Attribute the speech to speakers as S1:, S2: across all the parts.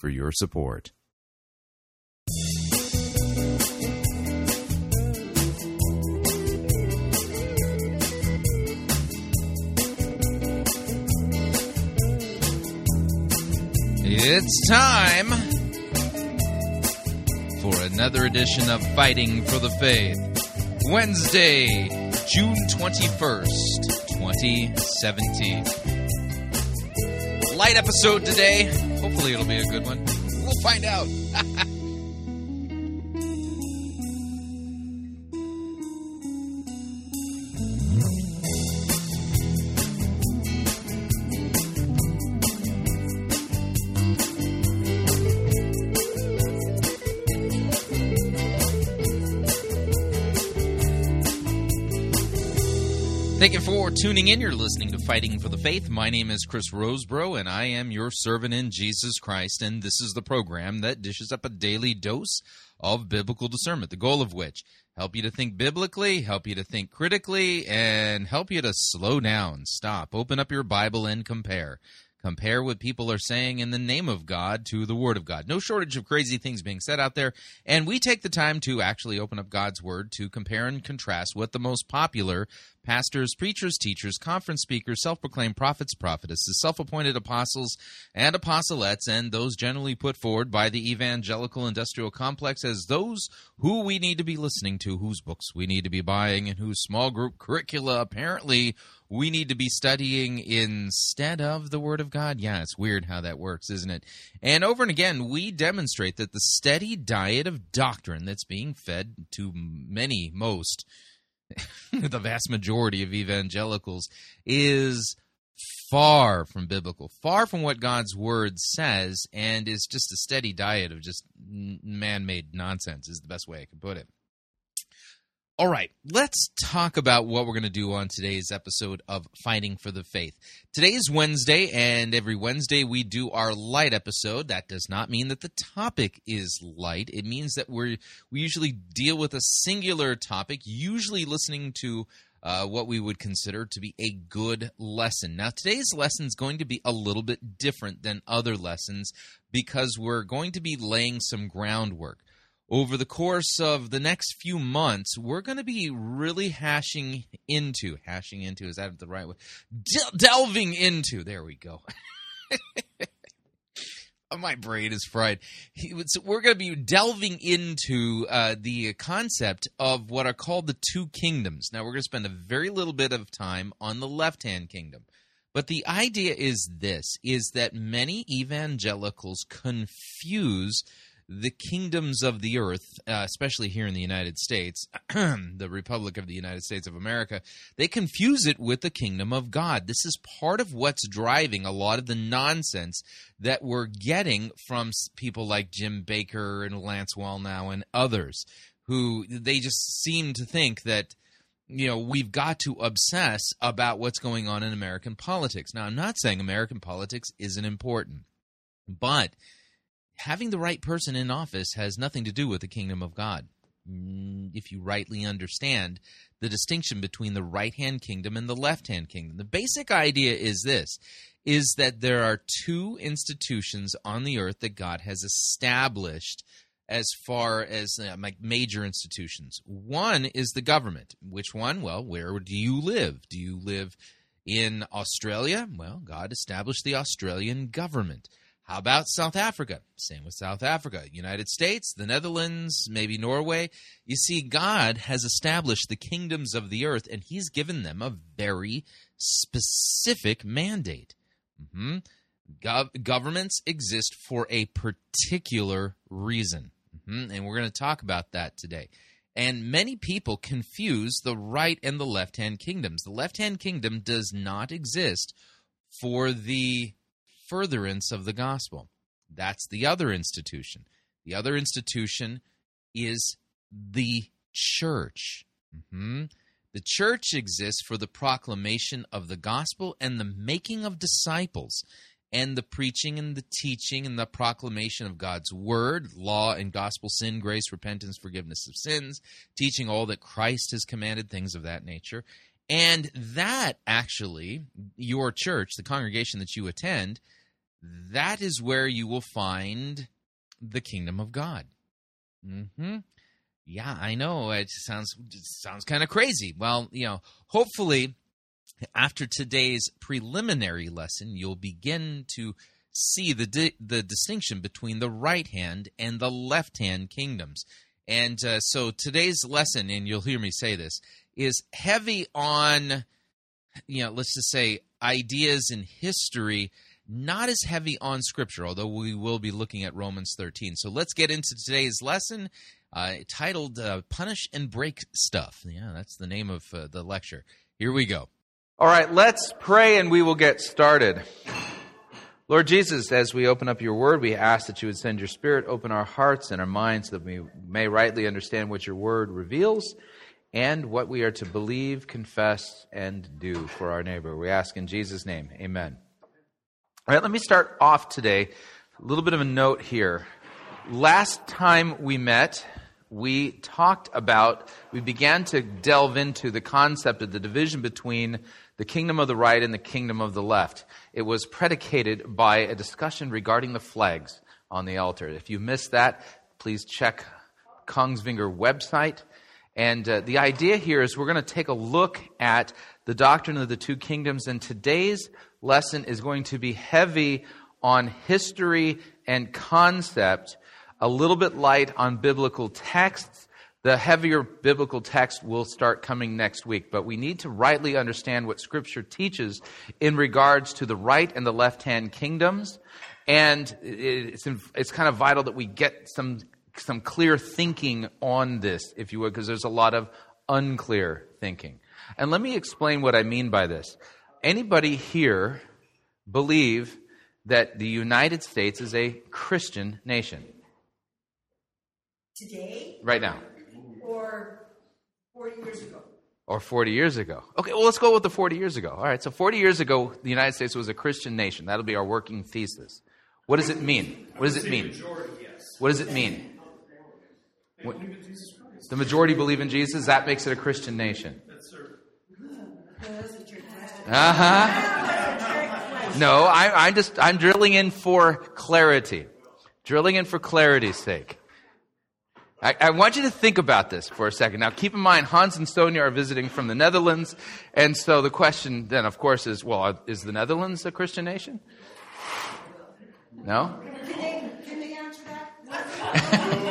S1: for your support.
S2: It's time for another edition of Fighting for the Faith. Wednesday, June 21st, 2017. Light episode today. Hopefully, it'll be a good one. We'll find out. for tuning in. You're listening to Fighting for the Faith. My name is Chris Rosebrough, and I am your servant in Jesus Christ. And this is the program that dishes up a daily dose of biblical discernment, the goal of which help you to think biblically, help you to think critically, and help you to slow down, stop, open up your Bible, and compare compare what people are saying in the name of God to the Word of God. No shortage of crazy things being said out there, and we take the time to actually open up God's Word to compare and contrast what the most popular pastors, preachers, teachers, conference speakers, self proclaimed prophets, prophetesses, self appointed apostles, and apostolettes, and those generally put forward by the evangelical industrial complex as those who we need to be listening to, whose books we need to be buying, and whose small group curricula apparently we need to be studying instead of the Word of God. Yeah, it's weird how that works, isn't it? And over and again, we demonstrate that the steady diet of doctrine that's being fed to many, most, the vast majority of evangelicals is far from biblical, far from what God's word says, and is just a steady diet of just man made nonsense, is the best way I can put it. All right, let's talk about what we're going to do on today's episode of Fighting for the Faith. Today is Wednesday, and every Wednesday we do our light episode. That does not mean that the topic is light. It means that we we usually deal with a singular topic, usually listening to uh, what we would consider to be a good lesson. Now, today's lesson is going to be a little bit different than other lessons because we're going to be laying some groundwork over the course of the next few months, we're going to be really hashing into, hashing into, is that the right way? Del- delving into, there we go. My brain is fried. So we're going to be delving into uh, the concept of what are called the two kingdoms. Now, we're going to spend a very little bit of time on the left hand kingdom. But the idea is this is that many evangelicals confuse the kingdoms of the earth, uh, especially here in the United States, the Republic of the United States of America, they confuse it with the kingdom of God. This is part of what's driving a lot of the nonsense that we're getting from people like Jim Bakker and Lance Wallnau and others who they just seem to think that you know we've got to obsess about what's going on in American politics. Now, I'm not saying American politics isn't important, but having the right person in office has nothing to do with the kingdom of God. Mm, if you rightly understand the distinction between the right hand kingdom and the left hand kingdom. The basic idea is this is that there are two institutions on the earth that God has established as far as uh, major institutions. One is the government. Which one? Well, where do you live? Do you live in Australia? Well, God established the Australian government. How about South Africa? Same with South Africa. United States, the Netherlands, maybe Norway. You see, God has established the kingdoms of the earth, and He's given them a very specific mandate. Mm-hmm. Gov- governments exist for a particular reason. Mm-hmm. And we're going to talk about that today. And many people confuse the right and the left hand kingdoms. The left hand kingdom does not exist for the furtherance of the gospel.
S3: That's the other institution. The other institution is the church. Mm-hmm. The church exists for the proclamation of the gospel and the making of disciples and the preaching and the teaching and the proclamation of God's word, law and gospel, sin, grace, repentance, forgiveness of sins, teaching all that Christ has commanded, things of that nature. And that actually, your church, the congregation that you attend, that is where you will find the kingdom of God. Mm-hmm. Yeah, I know. It sounds it sounds kind of crazy. Well, you know, hopefully after today's preliminary lesson, you'll begin to see the di- the distinction between the right hand and the left hand kingdoms. And uh, so today's lesson, and you'll hear me say this, is heavy on, you know, let's just say ideas in history, not as heavy on scripture, although we will be looking at Romans 13. So let's get into today's lesson uh, titled uh, Punish and Break Stuff. Yeah, that's the name of uh, the lecture. Here we go.
S2: All right, let's pray and we will get started. Lord Jesus, as we open up your word, we ask that you would send your spirit, open our hearts and our minds so that we may rightly understand what your word reveals and what we are to believe, confess, and do for our neighbor. We ask in Jesus' name. Amen. All right, let me start off today. A little bit of a note here. Last time we met, we talked about, we began to delve into the concept of the division between the kingdom of the right and the kingdom of the left. It was predicated by a discussion regarding the flags on the altar. If you missed that, please check Kongsvinger website. And uh, the idea here is we're going to take a look at the doctrine of the two kingdoms. And today's lesson is going to be heavy on history and concept, a little bit light on biblical texts, the heavier biblical text will start coming next week, but we need to rightly understand what Scripture teaches in regards to the right and the left hand kingdoms. And it's, it's kind of vital that we get some, some clear thinking on this, if you would, because there's a lot of unclear thinking. And let me explain what I mean by this. Anybody here believe that the United States is a Christian nation?
S4: Today?
S2: Right now
S4: or 40 years ago?
S2: Or 40 years ago. Okay, well, let's go with the 40 years ago. All right, so 40 years ago, the United States was a Christian nation. That'll be our working thesis. What does it mean? What does it mean? What does it mean? What, the majority believe in Jesus. That makes it a Christian nation. Uh huh. No, I, I'm just I'm drilling in for clarity, drilling in for clarity's sake. I, I, want you to think about this for a second. Now, keep in mind, Hans and Sonia are visiting from the Netherlands. And so the question then, of course, is well, is the Netherlands a Christian nation? No?
S4: Can they, can they answer that?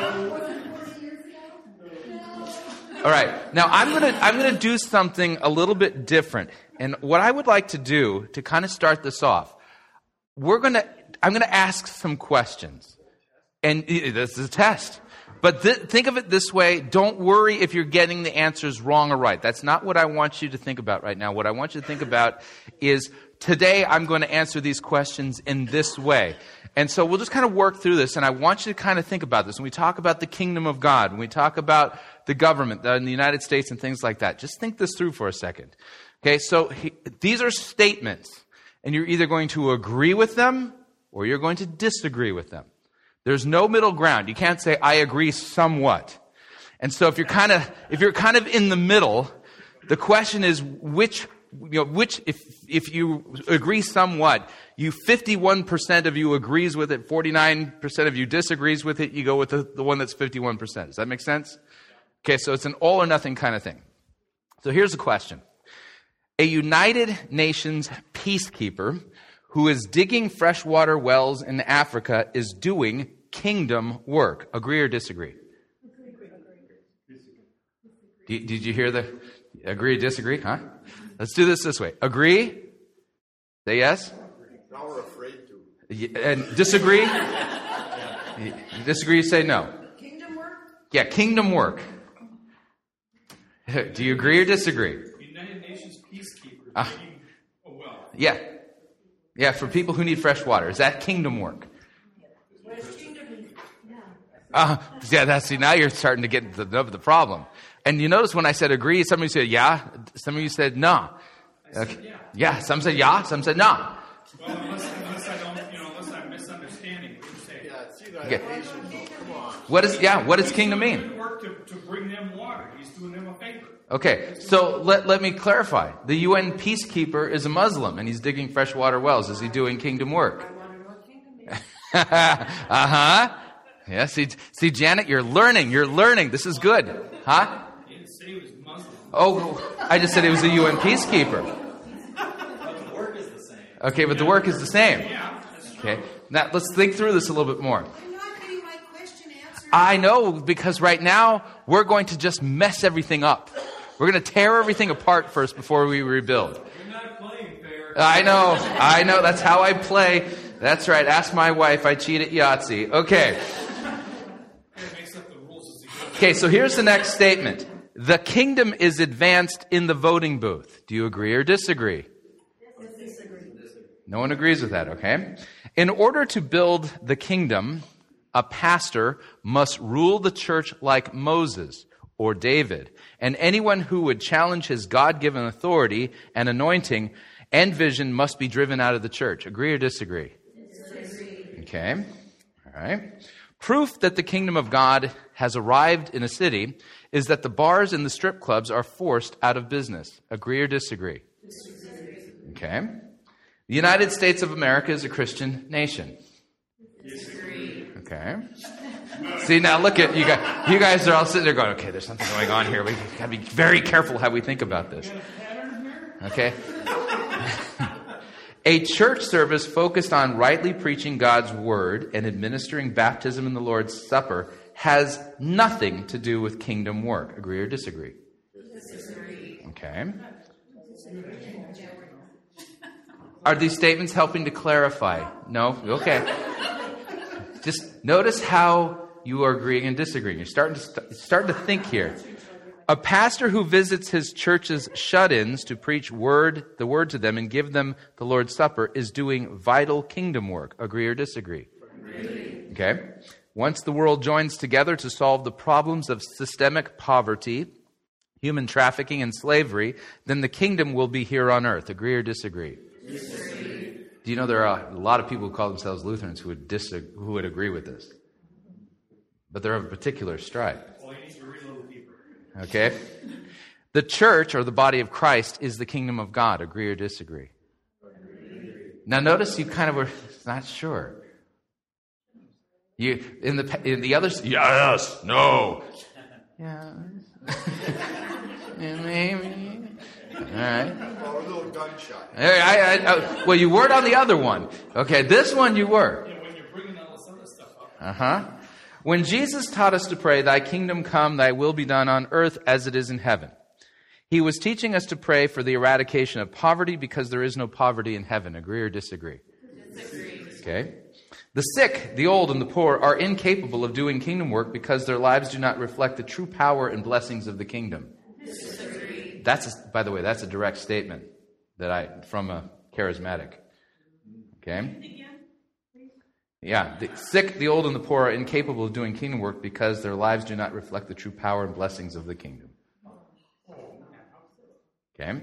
S2: All right. Now, I'm going to I'm going to do something a little bit different. And what I would like to do to kind of start this off, we're going to I'm going to ask some questions. And this is a test. But th- think of it this way. Don't worry if you're getting the answers wrong or right. That's not what I want you to think about right now. What I want you to think about is today I'm going to answer these questions in this way. And so we'll just kind of work through this. And I want you to kind of think about this. When we talk about the kingdom of God, when we talk about the government uh, in the United States and things like that, just think this through for a second. Okay, so he, these are statements. And you're either going to agree with them or you're going to disagree with them. There's no middle ground. You can't say, I agree somewhat. And so if you're kind of, if you're kind of in the middle, the question is which, you know, which, if, if you agree somewhat, you 51% of you agrees with it, 49% of you disagrees with it, you go with the, the one that's 51%. Does that make sense? Okay, so it's an all or nothing kind of thing. So here's the question. A United Nations peacekeeper who is digging freshwater wells in Africa is doing kingdom work. Agree or disagree? Did, did you hear the agree or disagree? Huh? Let's do this this way. Agree? Say yes.
S5: Now we're afraid to.
S2: And disagree? disagree? Say no.
S4: Kingdom work?
S2: Yeah, kingdom work. Do you agree or disagree?
S6: United Nations peacekeeper
S2: Uh,
S6: digging well.
S2: Yeah. Yeah, for people who need fresh water. Is that kingdom work? Uh, yeah, that's see now you're starting to get to the nub of the problem. And you notice when I said agree, some of you said yeah, some of you said no. Okay. Yeah, some said yeah, some said no.
S6: Well, unless, unless I don't, you know, unless I'm misunderstanding what you say.
S5: Yeah, see that
S2: Okay.
S5: Asian, though, come on.
S2: What is yeah? What does kingdom mean?
S6: work to, to bring them water. He's doing them a favor.
S2: Okay, so let, let me clarify. The UN peacekeeper is a Muslim and he's digging freshwater wells. Is he doing kingdom work?
S4: I want to know what kingdom is.
S2: uh huh. Yeah, see, see, Janet, you're learning. You're learning. This is good. Huh?
S6: He didn't say he was Muslim.
S2: Oh, I just said he was a UN peacekeeper. But the work is the same. Okay, but the work is the same.
S6: Yeah, that's true.
S2: Okay, now let's think through this a little bit more.
S4: I'm not getting my question answered.
S2: I know because right now we're going to just mess everything up. We're going to tear everything apart first before we rebuild.
S6: You're not playing fair.
S2: I know, I know. That's how I play. That's right. Ask my wife. I cheat at Yahtzee. Okay.
S6: It makes up the rules as he goes.
S2: Okay, so here's the next statement. The kingdom is advanced in the voting booth. Do you agree or disagree? No one agrees with that, okay? In order to build the kingdom, a pastor must rule the church like Moses or David, and anyone who would challenge his God given authority and anointing and vision must be driven out of the church. Agree or disagree? Okay. All right. Proof that the kingdom of God has arrived in a city is that the bars and the strip clubs are forced out of business. Agree or disagree? Okay. The United States of America is a Christian nation. Okay. See now, look at you guys. You guys are all sitting there going, "Okay, there's something going on here. We've got to be very careful how we think about this." Okay. A church service focused on rightly preaching God's word and administering baptism in the Lord's Supper has nothing to do with kingdom work. Agree or disagree? Disagree. Okay. Are these statements helping to clarify? No? Okay. Just notice how you are agreeing and disagreeing. You're starting to, st- starting to think here. A pastor who visits his church's shut-ins to preach word, the word to them and give them the Lord's Supper is doing vital kingdom work. Agree or disagree? Okay. Once the world joins together to solve the problems of systemic poverty, human trafficking, and slavery, then the kingdom will be here on earth. Agree or disagree? disagree. Do you know there are a lot of people who call themselves Lutherans who would, disag- who would agree with this? But they're of a particular stripe.
S6: Well, you need to read a little deeper.
S2: Okay? The church, or the body of Christ, is the kingdom of God. Agree or disagree? Agree. Now, notice you kind of were not sure. You in the in the others, yes, no, yeah, Yeah, maybe. All right.
S5: Oh, a little gunshot.
S2: Hey, I, I, I, well, you weren't on the other one. Okay, this one you were.
S6: Yeah, when you're bringing all this other stuff up.
S2: Uh huh. When Jesus taught us to pray, Thy kingdom come, Thy will be done on earth as it is in heaven, He was teaching us to pray for the eradication of poverty because there is no poverty in heaven. Agree or disagree? Disagree. Okay. The sick, the old, and the poor are incapable of doing kingdom work because their lives do not reflect the true power and blessings of the kingdom. That's, a, by the way, that's a direct statement that I from a charismatic. Okay. Yeah, the sick, the old, and the poor are incapable of doing kingdom work because their lives do not reflect the true power and blessings of the kingdom. Okay?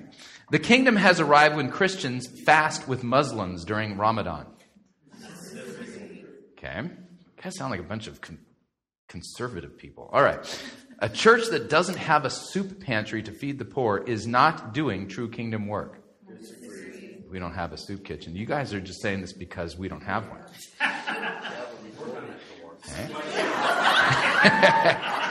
S2: The kingdom has arrived when Christians fast with Muslims during Ramadan. Okay? You guys sound like a bunch of con- conservative people. All right. A church that doesn't have a soup pantry to feed the poor is not doing true kingdom work. We don't have a soup kitchen. You guys are just saying this because we don't have one.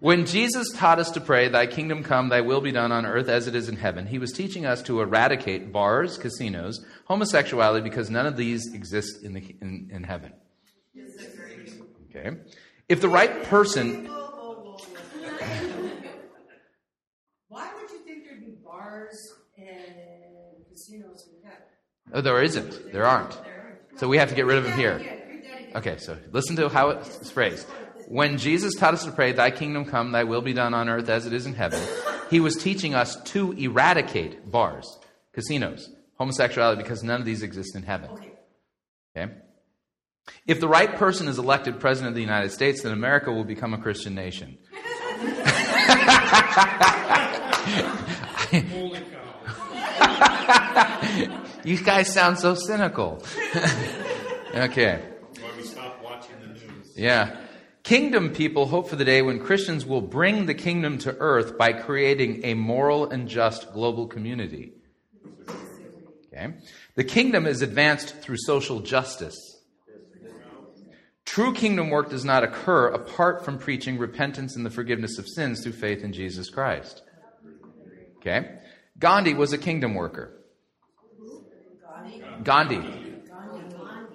S2: When Jesus taught us to pray, Thy kingdom come, Thy will be done on earth as it is in heaven, He was teaching us to eradicate bars, casinos, homosexuality, because none of these exist in, the, in, in heaven. Okay? If the right person.
S4: Why would you think there'd be bars and casinos in heaven?
S2: Oh, there isn't. There aren't. So we have to get rid of them here. Okay, so listen to how it's phrased. When Jesus taught us to pray, Thy kingdom come, Thy will be done on earth as it is in heaven, He was teaching us to eradicate bars, casinos, homosexuality, because none of these exist in heaven. Okay? If the right person is elected president of the United States, then America will become a Christian nation.
S6: Holy.
S2: You guys sound so cynical. okay.
S5: Why we stop watching the news?
S2: Yeah. Kingdom people hope for the day when Christians will bring the kingdom to earth by creating a moral and just global community. Okay? The kingdom is advanced through social justice. True kingdom work does not occur apart from preaching repentance and the forgiveness of sins through faith in Jesus Christ. Okay? Gandhi was a kingdom worker. Gandhi.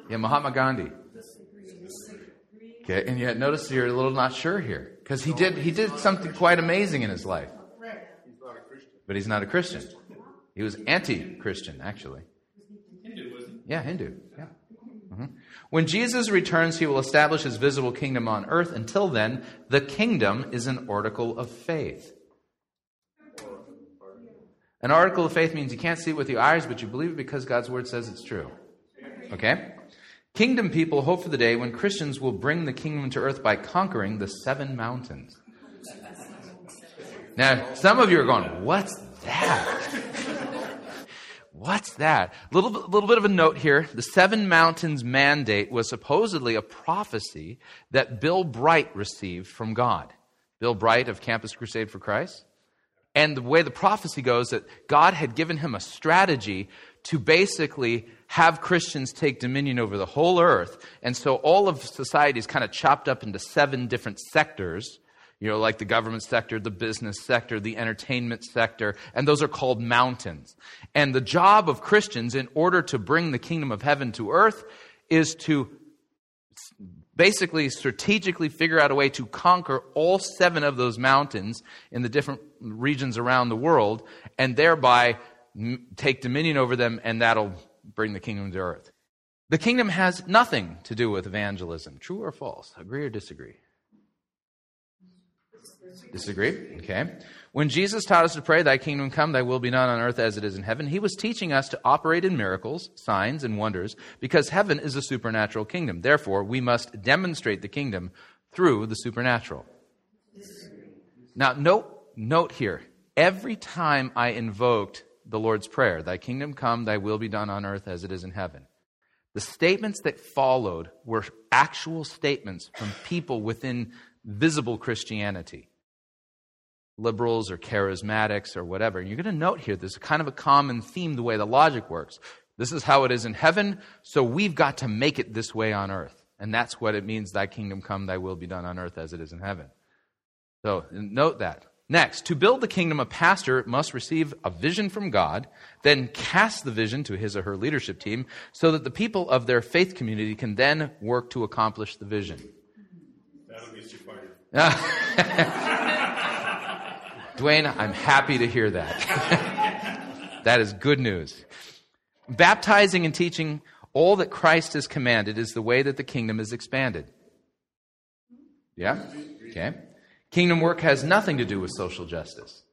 S2: Yeah, Mahatma Gandhi. Okay, and yet notice you're a little not sure here because he did he did something quite amazing in his life,
S5: He's not a Christian.
S2: but he's not a Christian. He was anti-Christian, actually.
S6: Hindu, wasn't
S2: Yeah, Hindu. Yeah. Mhm. When Jesus returns, he will establish his visible kingdom on earth. Until then, the kingdom is an article of faith. An article of faith means you can't see it with your eyes, but you believe it because God's word says it's true. Okay? Kingdom people hope for the day when Christians will bring the kingdom to earth by conquering the seven mountains. Now, some of you are going, what's that? What's that? A little, little bit of a note here. The Seven Mountains Mandate was supposedly a prophecy that Bill Bright received from God. Bill Bright of Campus Crusade for Christ. And the way the prophecy goes that God had given him a strategy to basically have Christians take dominion over the whole earth. And so all of society is kind of chopped up into seven different sectors, you know, like the government sector, the business sector, the entertainment sector, and those are called mountains. And the job of Christians in order to bring the kingdom of heaven to earth is to basically strategically figure out a way to conquer all seven of those mountains in the different regions around the world and thereby take dominion over them and that'll bring the kingdom to earth the kingdom has nothing to do with evangelism true or false agree or disagree Disagree? Okay. When Jesus taught us to pray, Thy kingdom come, Thy will be done on earth as it is in heaven, He was teaching us to operate in miracles, signs, and wonders because heaven is a supernatural kingdom. Therefore, we must demonstrate the kingdom through the supernatural. Now, note, note here every time I invoked the Lord's Prayer, Thy kingdom come, Thy will be done on earth as it is in heaven, the statements that followed were actual statements from people within visible Christianity liberals or charismatics or whatever. And you're going to note here there's kind of a common theme the way the logic works. This is how it is in heaven, so we've got to make it this way on earth. And that's what it means thy kingdom come, thy will be done on earth as it is in heaven. So note that. Next, to build the kingdom, a pastor must receive a vision from God, then cast the vision to his or her leadership team so that the people of their faith community can then work to accomplish the vision.
S5: That'll get you fired.
S2: Dwayne, I'm happy to hear that. that is good news. Baptizing and teaching all that Christ has commanded is the way that the kingdom is expanded. Yeah? Okay. Kingdom work has nothing to do with social justice.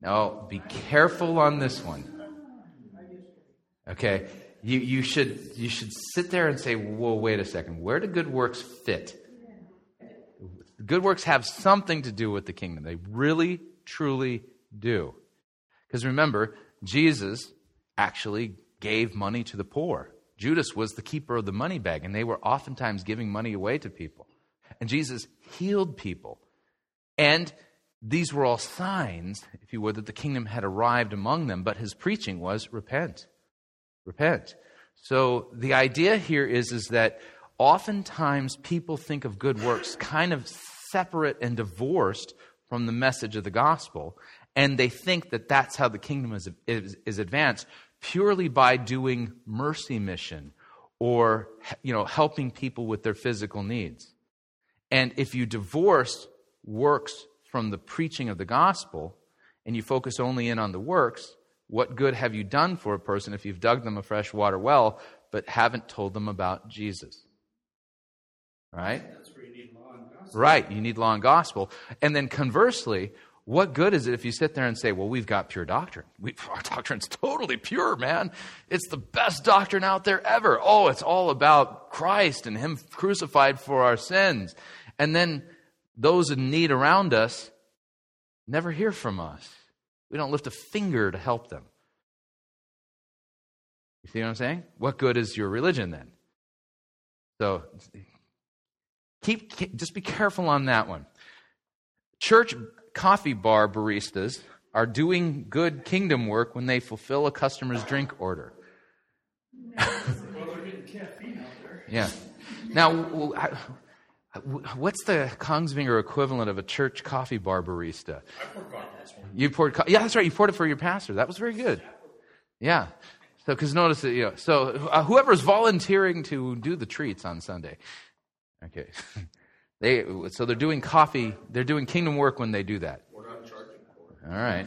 S2: Now, be careful on this one. Okay? You, you, should, you should sit there and say, whoa, wait a second. Where do good works fit? Good works have something to do with the kingdom. They really, truly do. Because remember, Jesus actually gave money to the poor. Judas was the keeper of the money bag, and they were oftentimes giving money away to people. And Jesus healed people. And these were all signs, if you would, that the kingdom had arrived among them. But his preaching was repent. Repent. So the idea here is, is that oftentimes people think of good works kind of separate and divorced from the message of the gospel, and they think that that's how the kingdom is, is, is advanced purely by doing mercy mission or you know helping people with their physical needs. And if you divorce works from the preaching of the gospel and you focus only in on the works, what good have you done for a person if you've dug them a fresh water well but haven't told them about Jesus? Right?
S6: You need law and gospel.
S2: Right, you need law and gospel. And then conversely, What good is it if you sit there and say, well, we've got pure doctrine? We, our doctrine's totally pure, man. It's the best doctrine out there ever. Oh, it's all about Christ and Him crucified for our sins. And then those in need around us never hear from us. We don't lift a finger to help them. You see what I'm saying? What good is your religion then? So keep just be careful on that one. Church coffee bar baristas are doing good kingdom work when they fulfill a customer's drink order.
S6: Well, they're getting caffeine out there.
S2: Yeah. Now, what's the Kongsvinger equivalent of a church coffee bar barista?
S5: I poured coffee.
S2: You poured, co- yeah, that's right. You poured it for your pastor. That was very good. Yeah. So, because notice that, you know, so uh, whoever's volunteering to do the treats on Sunday, okay, they so they're doing coffee. They're doing kingdom work when they do that.
S5: We're not charging for it.
S2: All right.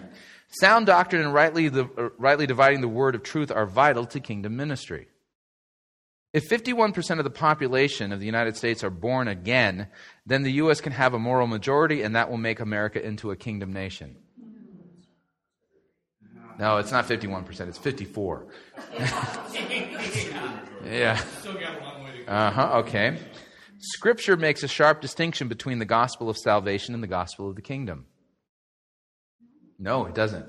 S2: Sound doctrine and rightly, the, uh, rightly dividing the word of truth are vital to kingdom ministry. If 51% of the population of the United States are born again, then the U.S. can have a moral majority, and that will make America into a kingdom nation. No, it's not 51%, it's 54. yeah. Uh huh. Okay. Scripture makes a sharp distinction between the gospel of salvation and the gospel of the kingdom. No, it doesn't.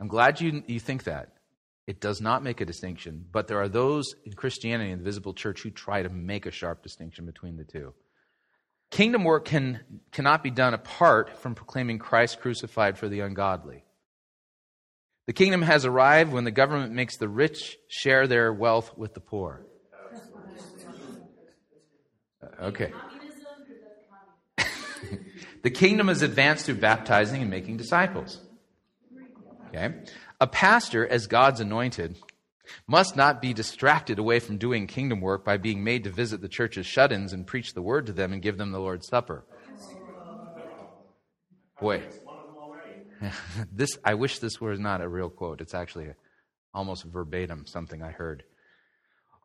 S2: I'm glad you, you think that. It does not make a distinction, but there are those in Christianity in the visible church who try to make a sharp distinction between the two. Kingdom work can, cannot be done apart from proclaiming Christ crucified for the ungodly. The kingdom has arrived when the government makes the rich share their wealth with the poor. Uh, Okay. the kingdom is advanced through baptizing and making disciples. Okay? A pastor, as God's anointed, must not be distracted away from doing kingdom work by being made to visit the church's shut ins and preach the word to them and give them the Lord's Supper. Boy, this I wish this was not a real quote. It's actually almost verbatim something I heard.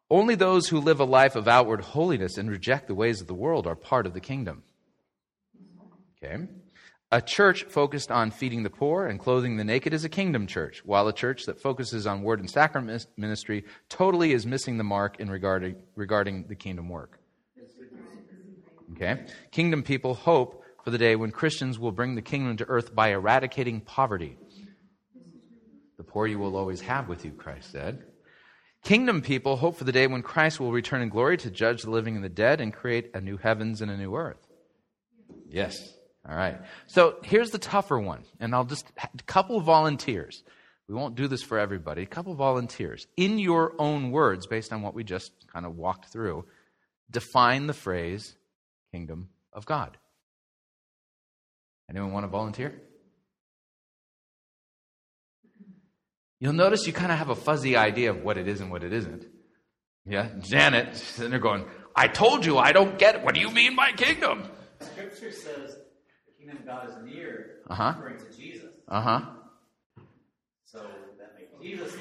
S2: Only those who live a life of outward holiness and reject the ways of the world are part of the kingdom. Okay? A church focused on feeding the poor and clothing the naked is a kingdom church, while a church that focuses on word and sacrament ministry totally is missing the mark in regarding, regarding the kingdom work. Okay? Kingdom people hope for the day when Christians will bring the kingdom to earth by eradicating poverty. The poor you will always have with you, Christ said. Kingdom people hope for the day when Christ will return in glory to judge the living and the dead and create a new heavens and a new earth. Yes. All right. So here's the tougher one, and I'll just a couple volunteers. We won't do this for everybody. A couple volunteers. In your own words, based on what we just kind of walked through, define the phrase kingdom of God. Anyone want to volunteer? You'll notice you kind of have a fuzzy idea of what it is and what it isn't. Yeah, Janet sitting there going, I told you I don't get it. What do you mean by kingdom?
S7: Scripture says kingdom of God is near,
S2: Uh-huh.
S7: referring to Jesus.
S2: Uh huh.
S7: So that makes Jesus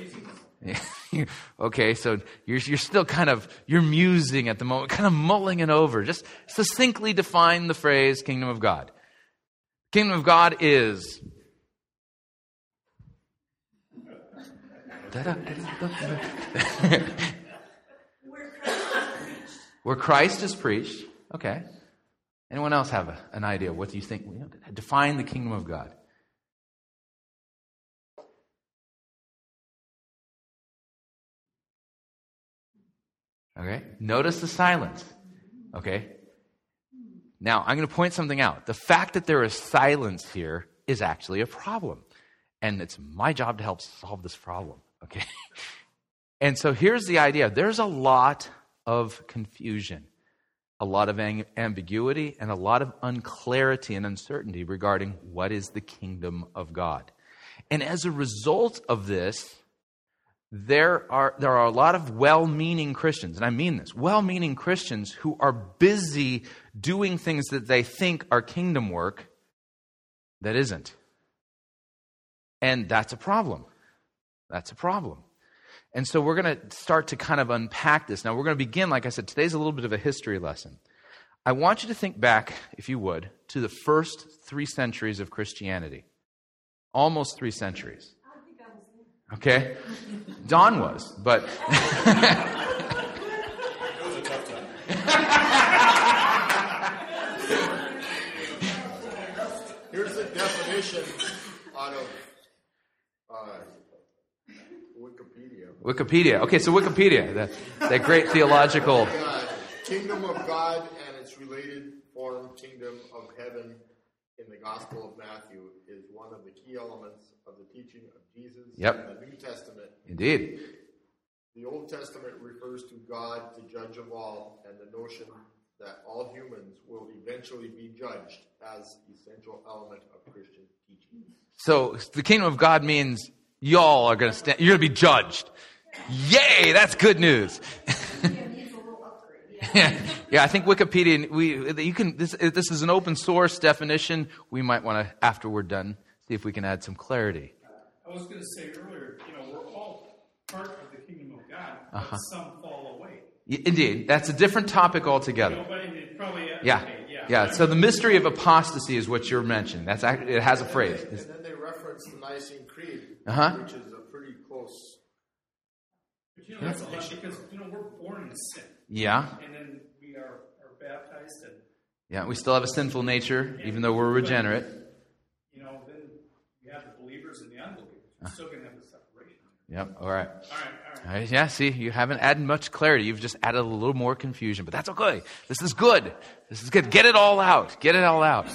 S7: the
S2: okay, so you're, you're still kind of, you're musing at the moment, kind of mulling it over. Just succinctly define the phrase kingdom of God. Kingdom of God is. Where Christ is preached. Okay. Anyone else have a, an idea? What do you think? Define the kingdom of God. Okay? Notice the silence. Okay? Now, I'm going to point something out. The fact that there is silence here is actually a problem. And it's my job to help solve this problem. Okay? And so here's the idea there's a lot of confusion, a lot of ambiguity, and a lot of unclarity and uncertainty regarding what is the kingdom of God. And as a result of this, there are, there are a lot of well meaning Christians, and I mean this well meaning Christians who are busy doing things that they think are kingdom work that isn't. And that's a problem. That's a problem. And so we're going to start to kind of unpack this. Now, we're going to begin, like I said, today's a little bit of a history lesson. I want you to think back, if you would, to the first three centuries of Christianity. Almost three centuries. Okay? Don was, but. It was a tough time.
S5: Here's the definition out of uh, Wikipedia.
S2: Wikipedia. Okay, so Wikipedia, that, that great theological.
S5: Kingdom of God and its related form, kingdom of heaven, in the Gospel of Matthew, is one of the key elements of the teaching of Jesus
S2: Yep.
S5: in the New Testament.
S2: Indeed.
S5: The Old Testament refers to God, the judge of all, and the notion that all humans will eventually be judged as essential element of Christian teaching.
S2: So the kingdom of God means y'all are going to stand, you're going to be judged. Yay, that's good news. yeah, yeah, I think Wikipedia, we, you can, this, this is an open source definition. We might want to, after we're done, see if we can add some clarity.
S6: I was going to say earlier, you know, we're all part of the kingdom of God,
S2: Uh-huh.
S6: some fall away.
S2: Y- Indeed, that's a different topic altogether.
S6: Nobody, they probably,
S2: Yeah,
S6: okay, yeah.
S2: yeah. So the mystery of apostasy is what you're mentioning. That's act- it has a phrase.
S5: And then they reference the Nicene Creed,
S2: Uh-huh.
S5: which is a pretty close.
S6: But you know, that's a lot because, you know, we're born in sin.
S2: Yeah,
S6: And then we are, are baptized and,
S2: yeah. We still have a sinful nature, even though we're regenerate.
S6: you know, then you have the believers and the unbelievers. You're still going to have the separation.
S2: Yep. All right.
S6: All right, all right.
S2: All right, yeah, see, you haven't added much clarity. You've just added a little more confusion, but that's okay. This is good. This is good. Get it all out. Get it all out.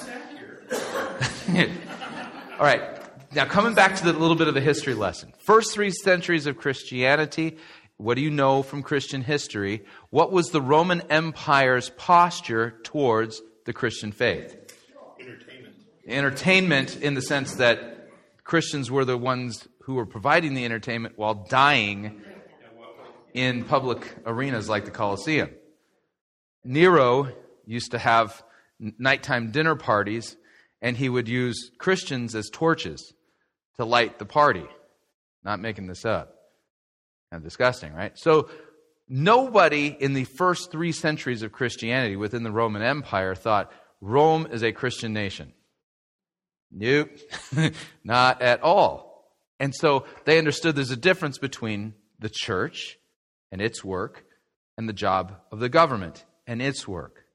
S2: all right. Now, coming back to the little bit of a history lesson. First three centuries of Christianity. What do you know from Christian history? What was the Roman Empire's posture towards the Christian faith?
S5: Entertainment.
S2: entertainment in the sense that Christians were the ones who were providing the entertainment while dying in public arenas like the Colosseum. Nero used to have nighttime dinner parties, and he would use Christians as torches to light the party. Not making this up. Kind of disgusting, right? So, nobody in the first three centuries of Christianity within the Roman Empire thought Rome is a Christian nation. Nope, not at all. And so they understood there's a difference between the church and its work and the job of the government and its work.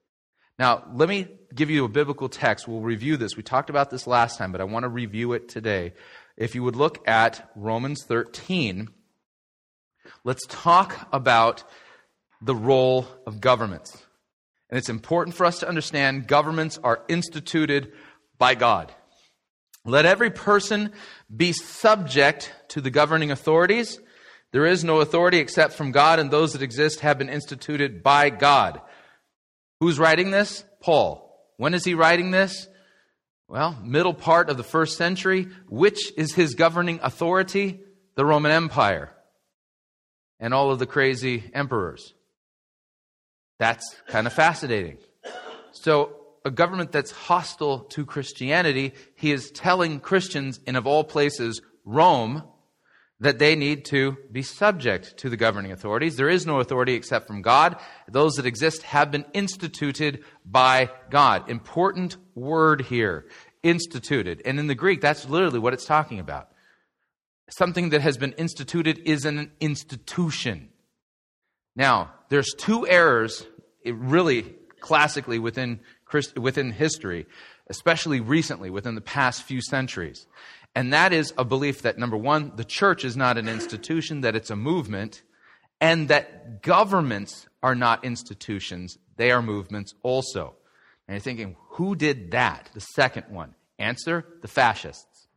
S2: Now, let me give you a biblical text. We'll review this. We talked about this last time, but I want to review it today. If you would look at Romans 13, let's talk about the role of governments. And it's important for us to understand governments are instituted by God. Let every person be subject to the governing authorities. There is no authority except from God, and those that exist have been instituted by God. Who's writing this? Paul. When is he writing this? Well, middle part of the first century. Which is his governing authority? The Roman Empire and all of the crazy emperors. That's kind of fascinating. So, a government that's hostile to Christianity, he is telling Christians, and of all places, Rome, that they need to be subject to the governing authorities. There is no authority except from God. Those that exist have been instituted by God. Important word here instituted. And in the Greek, that's literally what it's talking about. Something that has been instituted is an institution. Now, there's two errors, eh, really classically within Christ, within history, especially recently within the past few centuries. And that is a belief that number one, the church is not an institution, that it's a movement, and that governments are not institutions, they are movements also. And you're thinking, who did that? The second one. Answer the fascists.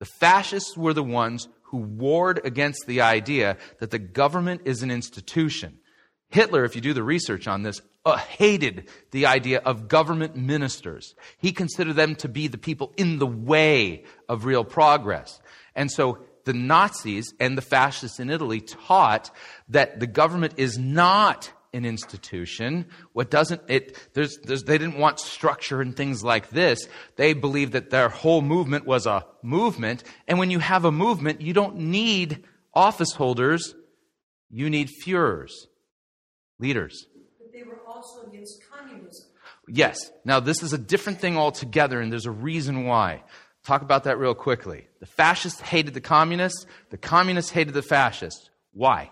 S2: The fascists were the ones who warred against the idea that the government is an institution. Hitler, if you do the research on this, uh, hated the idea of government ministers. He considered them to be the people in the way of real progress. And so the Nazis and the fascists in Italy taught that the government is not an institution. What doesn't it? There's, there's, they didn't want structure and things like this. They believed that their whole movement was a movement. And when you have a movement, you don't need office holders. You need Führers, leaders.
S4: They were also against communism.
S2: Yes. Now, this is a different thing altogether, and there's a reason why. Talk about that real quickly. The fascists hated the communists, the communists hated the fascists. Why?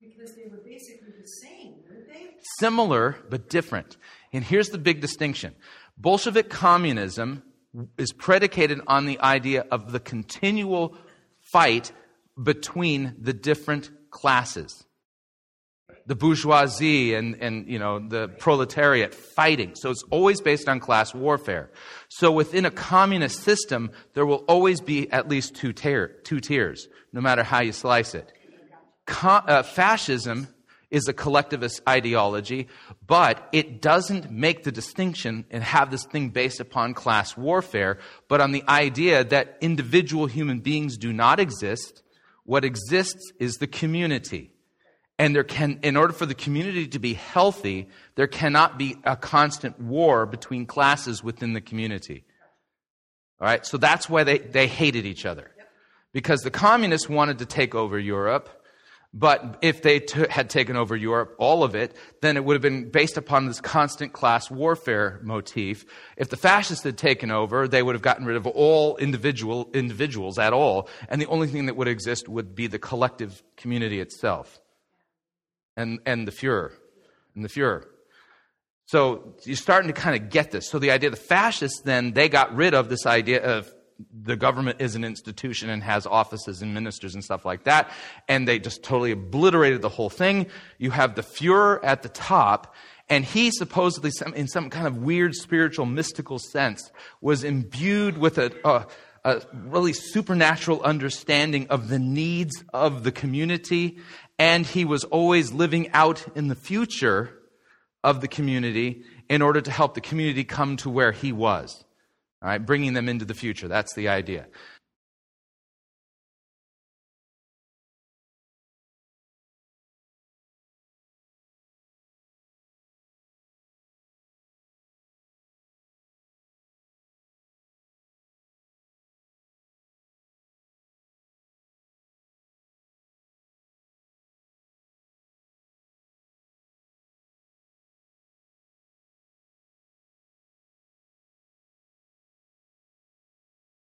S4: Because they were basically the same, weren't they?
S2: Similar, but different. And here's the big distinction Bolshevik communism is predicated on the idea of the continual fight between the different classes the bourgeoisie and, and you know the proletariat fighting. So it's always based on class warfare. So within a communist system there will always be at least two, tier, two tiers no matter how you slice it. Co- uh, fascism is a collectivist ideology but it doesn't make the distinction and have this thing based upon class warfare but on the idea that individual human beings do not exist. What exists is the community and there can, in order for the community to be healthy, there cannot be a constant war between classes within the community. All right, so that's why they, they hated each other. Because the communists wanted to take over Europe, but if they t- had taken over Europe, all of it, then it would have been based upon this constant class warfare motif. If the fascists had taken over, they would have gotten rid of all individual individuals at all, and the only thing that would exist would be the collective community itself and, and the Fuhrer. And the Fuhrer. So you're starting to kind of get this. So the idea the fascists then, they got rid of this idea of the government is an institution and has offices and ministers and stuff like that. And they just totally obliterated the whole thing. You have the Fuhrer at the top, and he supposedly, in some kind of weird spiritual mystical sense, was imbued with a, a, a really supernatural understanding of the needs of the community and he was always living out in the future of the community in order to help the community come to where he was. All right, bringing them into the future. That's the idea.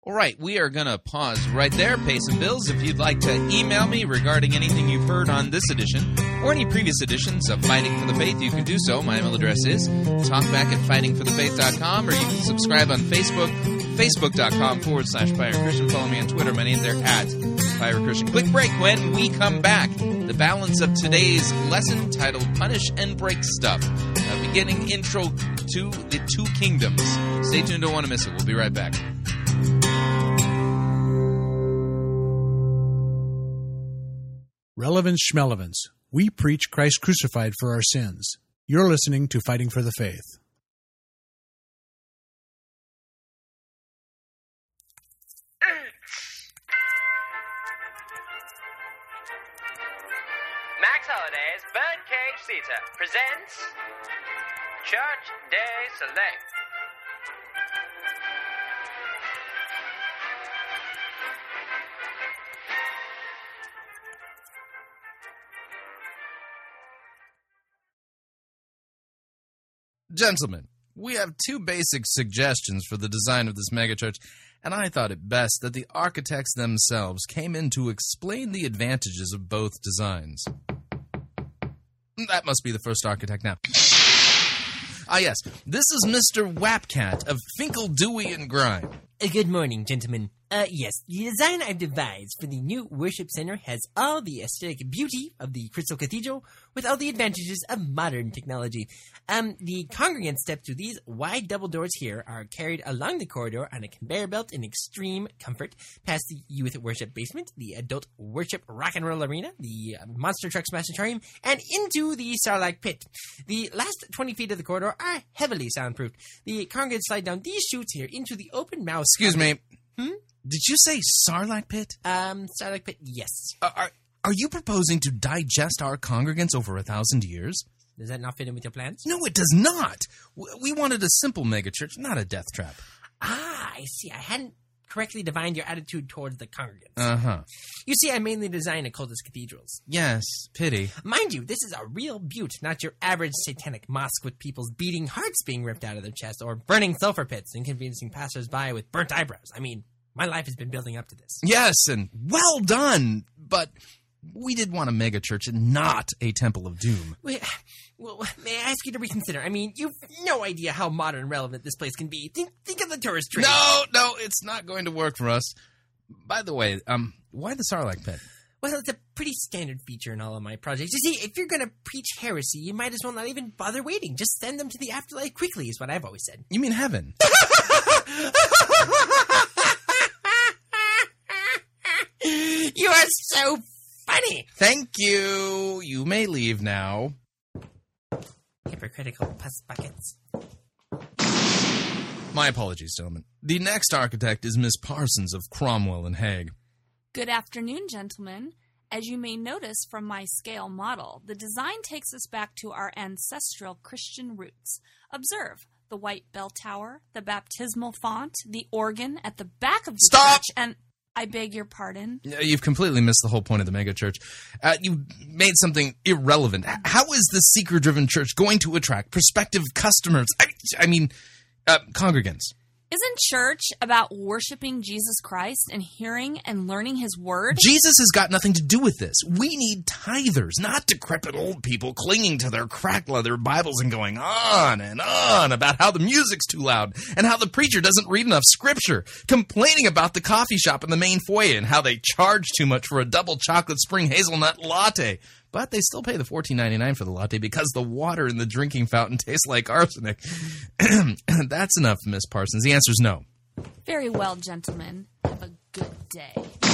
S3: All right, we are going to pause right there, pay some bills. If you'd like to email me regarding anything you've heard on this edition or any previous editions of Fighting for the Faith, you can do so. My email address is talkback at fightingforthefaith.com or you can subscribe on Facebook, facebook.com forward slash Pirate Christian. Follow me on Twitter. My name there at Pirate Christian. Quick break when we come back. The balance of today's lesson titled Punish and Break Stuff. A beginning intro to the two kingdoms. Stay tuned, don't want to miss it. We'll be right back.
S8: Relevance Schmelevance. We preach Christ crucified for our sins. You're listening to Fighting for the Faith.
S9: Max Holliday's Birdcage Theater presents Church Day Select.
S3: Gentlemen, we have two basic suggestions for the design of this megachurch, and I thought it best that the architects themselves came in to explain the advantages of both designs. That must be the first architect now. Ah, yes, this is Mr. Wapcat of Finkel, Dewey, and Grime.
S10: Uh, Good morning, gentlemen. Uh, yes, the design I've devised for the new worship center has all the aesthetic beauty of the Crystal Cathedral with all the advantages of modern technology. Um, the congregants step through these wide double doors here are carried along the corridor on a conveyor belt in extreme comfort, past the youth worship basement, the adult worship rock and roll arena, the uh, monster truck smashatorium, and into the Sarlacc pit. The last 20 feet of the corridor are heavily soundproofed. The congregants slide down these chutes here into the open mouth.
S3: Excuse me.
S10: Hmm?
S3: Did you say Sarlacc pit?
S10: Um, Starlight Pit, yes.
S3: Are, are, are you proposing to digest our congregants over a thousand years?
S10: Does that not fit in with your plans?
S3: No, it does not. We wanted a simple megachurch, not a death trap.
S10: Ah, I see. I hadn't correctly divine your attitude towards the congregants.
S2: Uh huh.
S10: you see, I mainly design occultist cathedrals.
S2: Yes, pity.
S10: Mind you, this is a real butte, not your average satanic mosque with people's beating hearts being ripped out of their chest or burning sulfur pits, and inconveniencing passersby with burnt eyebrows. I mean, my life has been building up to this.
S2: Yes, and well done. But we did want a mega church and not a temple of doom.
S10: Wait, well, may I ask you to reconsider? I mean, you've no idea how modern and relevant this place can be. Think, think of the tourist trade.
S2: No, no, it's not going to work for us. By the way, um, why the Sarlacc pit?
S10: Well, it's a pretty standard feature in all of my projects. You see, if you're going to preach heresy, you might as well not even bother waiting. Just send them to the afterlife quickly, is what I've always said.
S2: You mean heaven?
S10: you are so funny.
S2: Thank you. You may leave now.
S10: Hypocritical puss buckets.
S2: My apologies, gentlemen. The next architect is Miss Parsons of Cromwell and Hague.
S11: Good afternoon, gentlemen. As you may notice from my scale model, the design takes us back to our ancestral Christian roots. Observe the white bell tower, the baptismal font, the organ at the back of the
S2: Stop!
S11: church, and I beg your pardon.
S2: You've completely missed the whole point of the megachurch. Uh, you made something irrelevant. How is the seeker-driven church going to attract prospective customers? I, I mean, uh, congregants.
S11: Isn't church about worshiping Jesus Christ and hearing and learning his word?
S2: Jesus has got nothing to do with this. We need tithers, not decrepit old people clinging to their cracked leather Bibles and going on and on about how the music's too loud and how the preacher doesn't read enough scripture, complaining about the coffee shop in the main foyer and how they charge too much for a double chocolate spring hazelnut latte. But they still pay the fourteen ninety nine for the latte because the water in the drinking fountain tastes like arsenic. That's enough, Miss Parsons. The answer is no.
S11: Very well, gentlemen. Have a good day.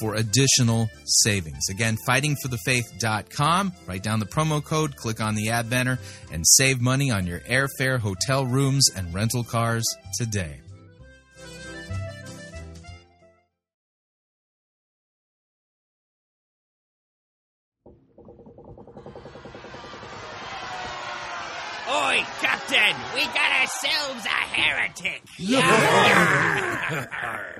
S2: for additional savings. Again, fightingforthefaith.com. Write down the promo code, click on the ad banner, and save money on your airfare, hotel rooms, and rental cars today.
S12: Oi, Captain! We got ourselves a heretic!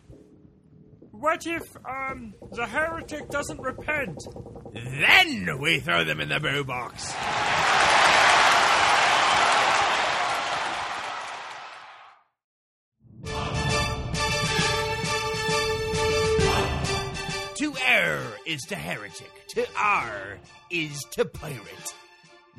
S6: What if, um, the heretic doesn't repent?
S12: Then we throw them in the boo box. To err is to heretic. To R is to pirate.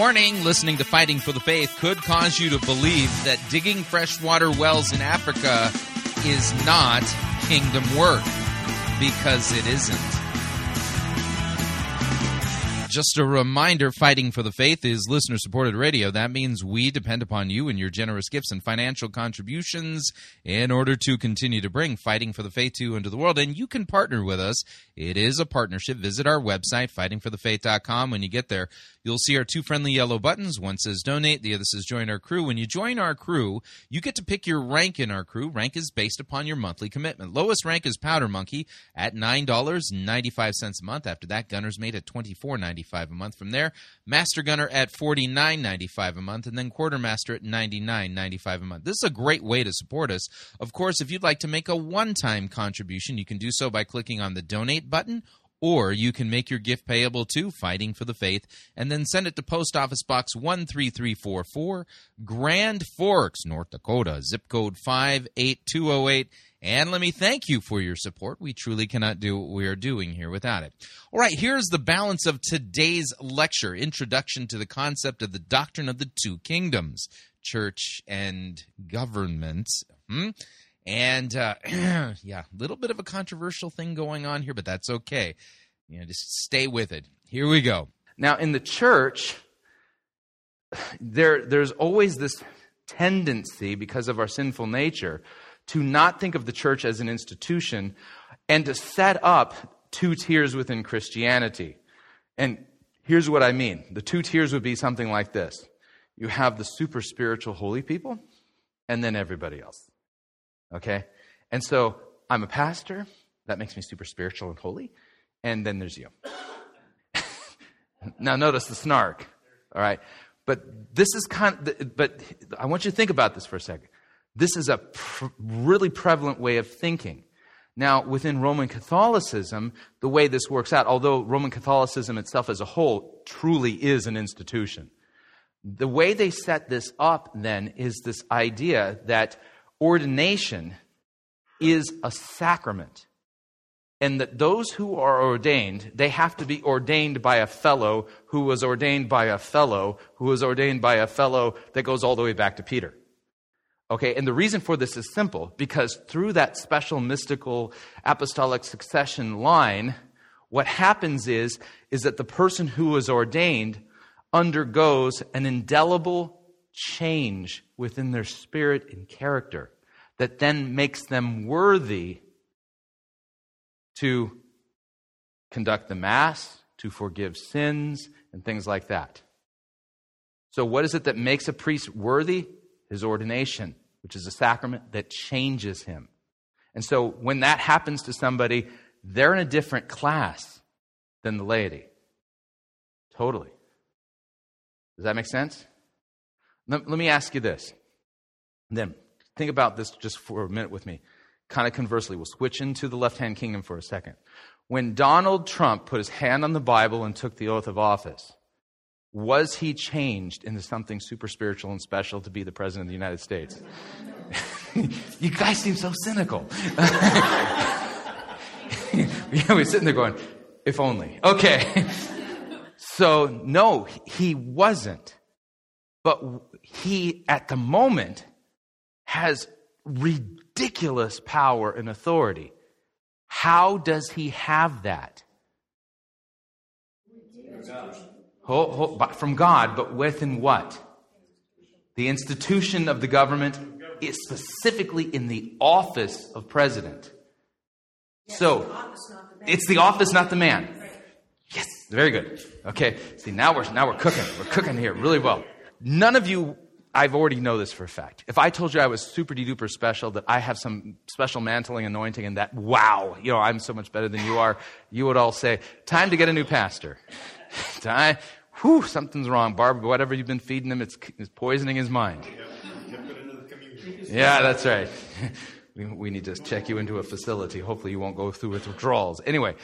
S2: Warning listening to Fighting for the Faith could cause you to believe that digging freshwater wells in Africa
S3: is not kingdom work because it isn't. Just a reminder Fighting for the Faith is listener supported radio. That means we depend upon you and your generous gifts and financial contributions in order to continue to bring Fighting for the Faith to you into the world. And you can partner with us. It is a partnership. Visit our website, fightingforthefaith.com. When you get there, you'll see our two friendly yellow buttons. One says donate, the other says join our crew. When you join our crew, you get to pick your rank in our crew. Rank is based upon your monthly commitment. Lowest rank is Powder Monkey at $9.95 a month. After that, Gunner's Mate at $24.95 a month. From there, Master Gunner at $49.95 a month, and then Quartermaster at $99.95 a month. This is a great way to support us. Of course, if you'd like to make a one-time contribution, you can do so by clicking on the donate button or you can make your gift payable to Fighting for the Faith and then send it to Post Office Box 13344, Grand Forks, North Dakota, zip code 58208. And let me thank you for your support. We truly cannot do what we are doing here without it. All right, here's the balance of today's lecture Introduction to the Concept of the Doctrine of the Two Kingdoms, Church and Government. Hmm? And uh, yeah, a little bit of a controversial thing going on here, but that's okay. You know, just stay with it. Here we go.
S2: Now, in the church, there, there's always this tendency, because of our sinful nature, to not think of the church as an institution and to set up two tiers within Christianity. And here's what I mean the two tiers would be something like this you have the super spiritual holy people, and then everybody else. Okay? And so I'm a pastor. That makes me super spiritual and holy. And then there's you. now notice the snark. All right? But this is kind of, but I want you to think about this for a second. This is a really prevalent way of thinking. Now, within Roman Catholicism, the way this works out, although Roman Catholicism itself as a whole truly is an institution, the way they set this up then is this idea that ordination is a sacrament. And that those who are ordained, they have to be ordained by a fellow who was ordained by a fellow who was ordained by a fellow that goes all the way back to Peter. Okay, and the reason for this is simple because through that special mystical apostolic succession line, what happens is, is that the person who is ordained undergoes an indelible change within their spirit and character that then makes them worthy to conduct the Mass, to forgive sins, and things like that. So, what is it that makes a priest worthy? His ordination, which is a sacrament that changes him. And so, when that happens to somebody, they're in a different class than the laity. Totally. Does that make sense? Let, let me ask you this. then, think about this just for a minute with me. Kind of conversely, we'll switch into the left hand kingdom for a second. When Donald Trump put his hand on the Bible and took the oath of office, was he changed into something super spiritual and special to be the president of the United States? you guys seem so cynical. yeah, we're sitting there going, if only. Okay. so, no, he wasn't. But he, at the moment, has ridiculous power and authority. How does he have that? From God, but within what? The institution of the government is specifically in the office of president. So, it's the office, not the man. Yes, very good. Okay, see now we're now we're cooking. We're cooking here really well. None of you I've already know this for a fact. If I told you I was super duper special, that I have some special mantling anointing, and that wow, you know, I'm so much better than you are, you would all say, "Time to get a new pastor." Time, whew, something's wrong, Barb. Whatever you've been feeding him, it's, it's poisoning his mind. Yeah, that's right. we, we need to check you into a facility. Hopefully, you won't go through withdrawals. Anyway,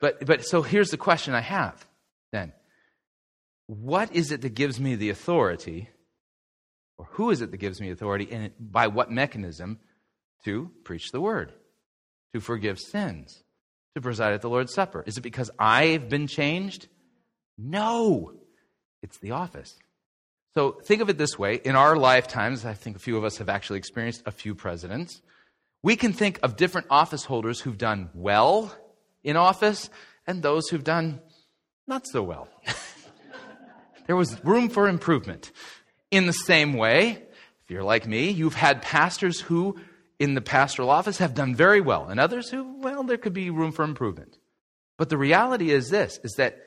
S2: but but so here's the question I have then: What is it that gives me the authority? Or who is it that gives me authority and by what mechanism to preach the word, to forgive sins, to preside at the Lord's Supper? Is it because I've been changed? No, it's the office. So think of it this way in our lifetimes, I think a few of us have actually experienced a few presidents. We can think of different office holders who've done well in office and those who've done not so well. there was room for improvement. In the same way, if you're like me, you've had pastors who in the pastoral office have done very well, and others who, well, there could be room for improvement. But the reality is this is that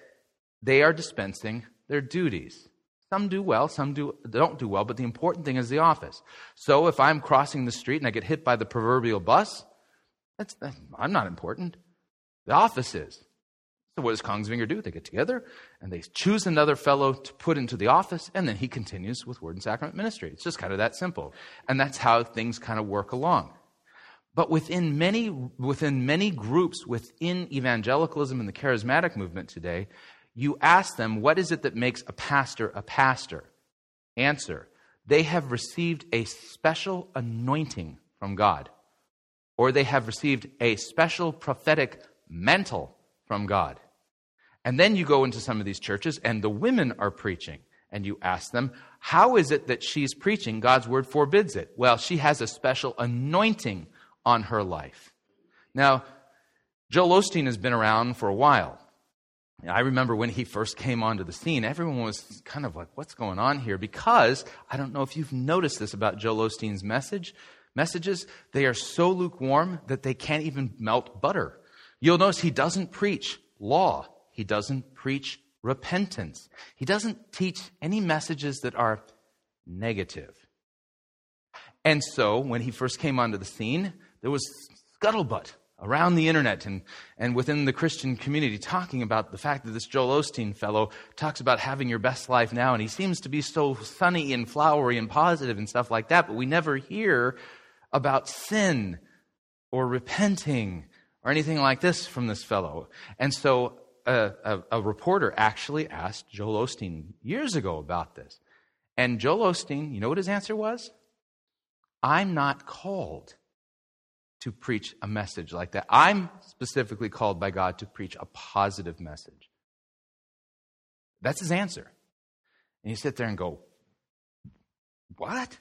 S2: they are dispensing their duties. Some do well, some do, don't do well, but the important thing is the office. So if I'm crossing the street and I get hit by the proverbial bus, that's, I'm not important. The office is. So what does Kongsvinger do? They get together and they choose another fellow to put into the office, and then he continues with Word and Sacrament ministry. It's just kind of that simple. And that's how things kind of work along. But within many, within many groups within evangelicalism and the charismatic movement today, you ask them, what is it that makes a pastor a pastor? Answer, they have received a special anointing from God, or they have received a special prophetic mantle from God. And then you go into some of these churches and the women are preaching, and you ask them, how is it that she's preaching? God's word forbids it. Well, she has a special anointing on her life. Now, Joel Osteen has been around for a while. I remember when he first came onto the scene, everyone was kind of like, what's going on here? Because I don't know if you've noticed this about Joel Osteen's message. Messages, they are so lukewarm that they can't even melt butter. You'll notice he doesn't preach law. He doesn't preach repentance. He doesn't teach any messages that are negative. And so when he first came onto the scene, there was scuttlebutt around the internet and, and within the Christian community talking about the fact that this Joel Osteen fellow talks about having your best life now, and he seems to be so sunny and flowery and positive and stuff like that, but we never hear about sin or repenting or anything like this from this fellow. And so a, a, a reporter actually asked Joel Osteen years ago about this. And Joel Osteen, you know what his answer was? I'm not called to preach a message like that. I'm specifically called by God to preach a positive message. That's his answer. And you sit there and go, What?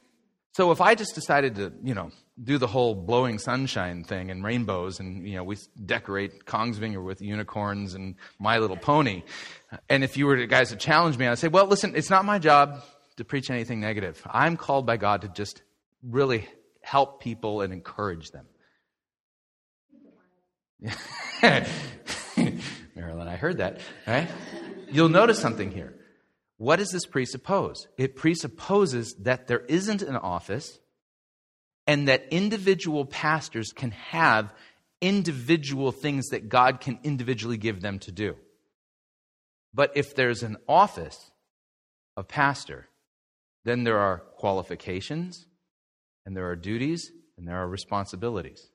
S2: So if I just decided to, you know, do the whole blowing sunshine thing and rainbows and, you know, we decorate Kongsvinger with unicorns and My Little Pony, and if you were to, guys to challenge me, I'd say, well, listen, it's not my job to preach anything negative. I'm called by God to just really help people and encourage them. Marilyn, I heard that, right? You'll notice something here. What does this presuppose? It presupposes that there isn't an office and that individual pastors can have individual things that God can individually give them to do. But if there's an office of pastor, then there are qualifications and there are duties and there are responsibilities.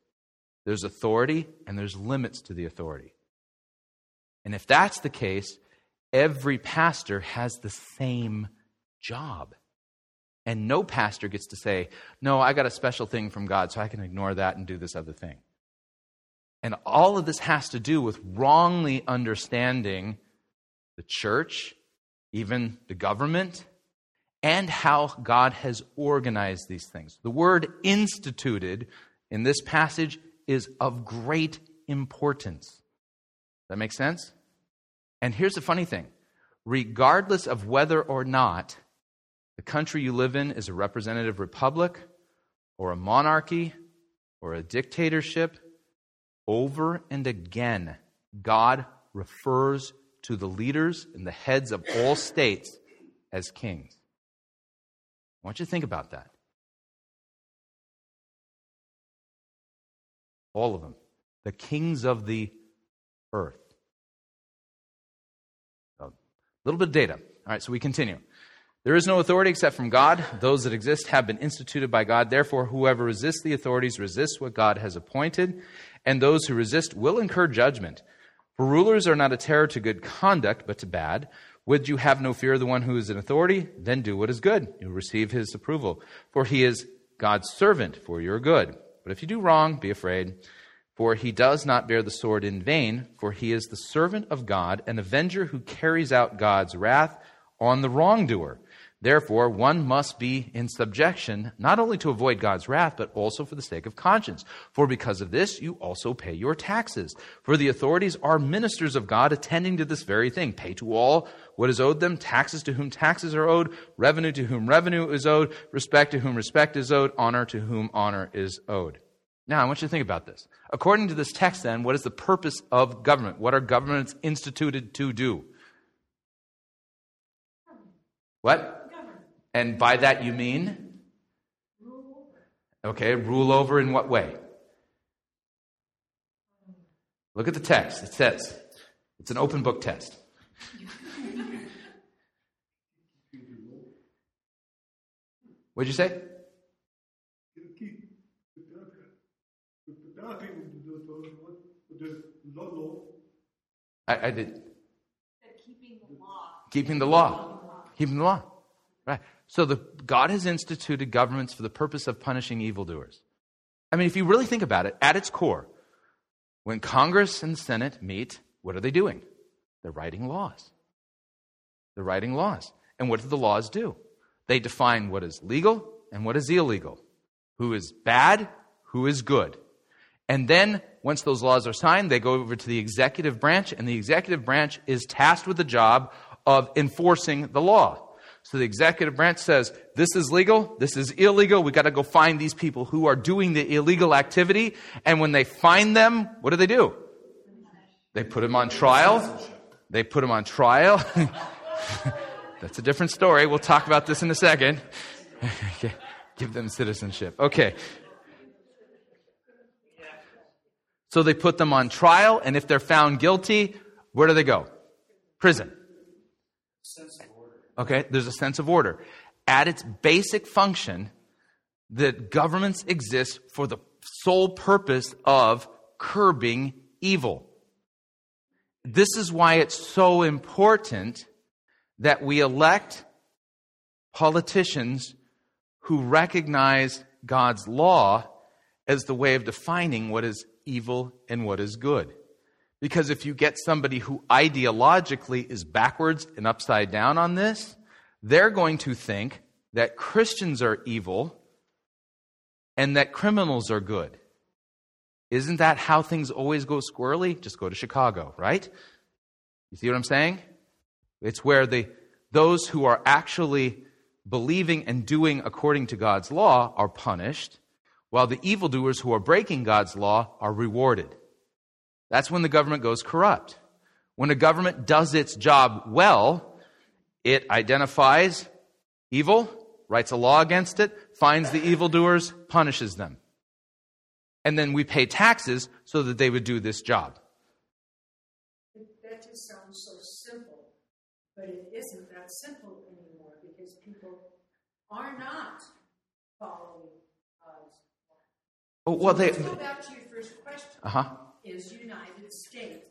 S2: There's authority and there's limits to the authority. And if that's the case, every pastor has the same job. And no pastor gets to say, No, I got a special thing from God, so I can ignore that and do this other thing. And all of this has to do with wrongly understanding the church, even the government, and how God has organized these things. The word instituted in this passage is of great importance. That makes sense? And here's the funny thing regardless of whether or not the country you live in is a representative republic or a monarchy or a dictatorship, over and again, God refers to the leaders and the heads of all states as kings. I want you to think about that. All of them. The kings of the earth. Little bit of data. All right, so we continue. There is no authority except from God. Those that exist have been instituted by God. Therefore, whoever resists the authorities resists what God has appointed, and those who resist will incur judgment. For rulers are not a terror to good conduct, but to bad. Would you have no fear of the one who is in authority? Then do what is good. You'll receive his approval. For he is God's servant for your good. But if you do wrong, be afraid. For he does not bear the sword in vain, for he is the servant of God, an avenger who carries out God's wrath on the wrongdoer. Therefore, one must be in subjection, not only to avoid God's wrath, but also for the sake of conscience. For because of this, you also pay your taxes. For the authorities are ministers of God, attending to this very thing. Pay to all what is owed them, taxes to whom taxes are owed, revenue to whom revenue is owed, respect to whom respect is owed, honor to whom honor is owed. Now, I want you to think about this. According to this text, then, what is the purpose of government? What are governments instituted to do? What? And by that you mean? Okay, rule over in what way? Look at the text. It says, it's an open book test. What'd you say? I, I did.
S4: Keeping the law.
S2: Keeping the law. Keeping the law. Right. So the, God has instituted governments for the purpose of punishing evildoers. I mean, if you really think about it, at its core, when Congress and Senate meet, what are they doing? They're writing laws. They're writing laws. And what do the laws do? They define what is legal and what is illegal, who is bad, who is good. And then, once those laws are signed, they go over to the executive branch, and the executive branch is tasked with the job of enforcing the law. So the executive branch says, this is legal, this is illegal, we got to go find these people who are doing the illegal activity. And when they find them, what do they do? They put them on trial. They put them on trial. That's a different story. We'll talk about this in a second. Give them citizenship. Okay. So they put them on trial, and if they're found guilty, where do they go? Prison. Okay, there's a sense of order. At its basic function, the governments exist for the sole purpose of curbing evil. This is why it's so important that we elect politicians who recognize God's law as the way of defining what is evil and what is good. Because if you get somebody who ideologically is backwards and upside down on this, they're going to think that Christians are evil and that criminals are good. Isn't that how things always go squirrely? Just go to Chicago, right? You see what I'm saying? It's where the, those who are actually believing and doing according to God's law are punished, while the evildoers who are breaking God's law are rewarded. That's when the government goes corrupt. When a government does its job well, it identifies evil, writes a law against it, finds the evildoers, punishes them. And then we pay taxes so that they would do this job.
S4: That just sounds so simple, but it isn't that simple anymore because people are not following.
S2: Oh, well,
S4: So
S2: they.
S4: let's go back to your first question.
S2: Uh huh.
S4: Is United States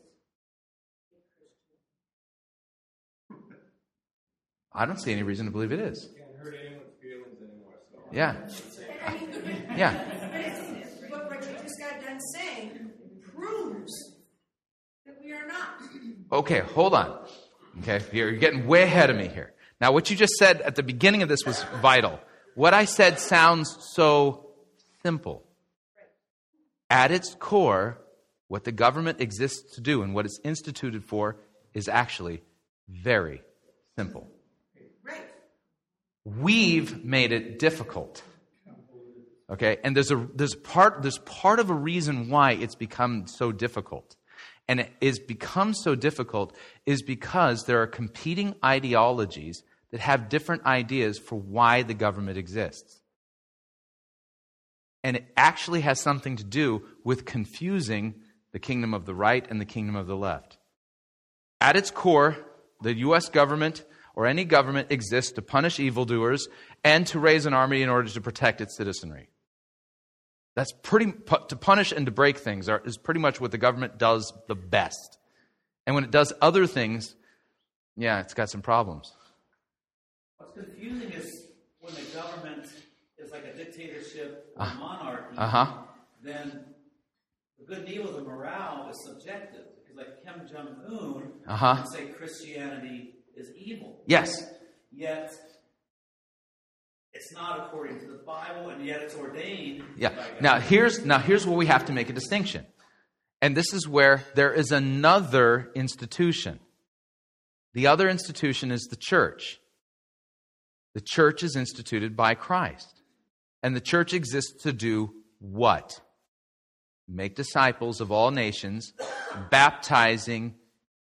S2: I don't see any reason to believe it is.
S5: Can't hurt anyone's feelings anymore. So.
S2: Yeah. Yeah.
S4: But, it's, but what you just got done saying proves that we are not.
S2: Okay, hold on. Okay, you're getting way ahead of me here. Now, what you just said at the beginning of this was vital. What I said sounds so simple. At its core, what the government exists to do and what it's instituted for is actually very simple. We've made it difficult. Okay, and there's a there's part there's part of a reason why it's become so difficult. And it is become so difficult is because there are competing ideologies that have different ideas for why the government exists. And it actually has something to do with confusing the kingdom of the right and the kingdom of the left. At its core, the US government or any government exists to punish evildoers and to raise an army in order to protect its citizenry. That's pretty to punish and to break things is pretty much what the government does the best. And when it does other things, yeah, it's got some problems.
S7: What's confusing is when the government is like a dictatorship or
S2: Uh-
S7: monarchy,
S2: uh-huh.
S7: then the good and evil, the morale is subjective. Because like Kim Jong Un
S2: Uh-huh.
S7: can say Christianity is evil.
S2: Yes.
S7: Yet it's not according to the Bible, and yet it's ordained.
S2: Yeah. Now here's now here's where we have to make a distinction. And this is where there is another institution. The other institution is the church. The church is instituted by Christ. And the church exists to do what? Make disciples of all nations, baptizing,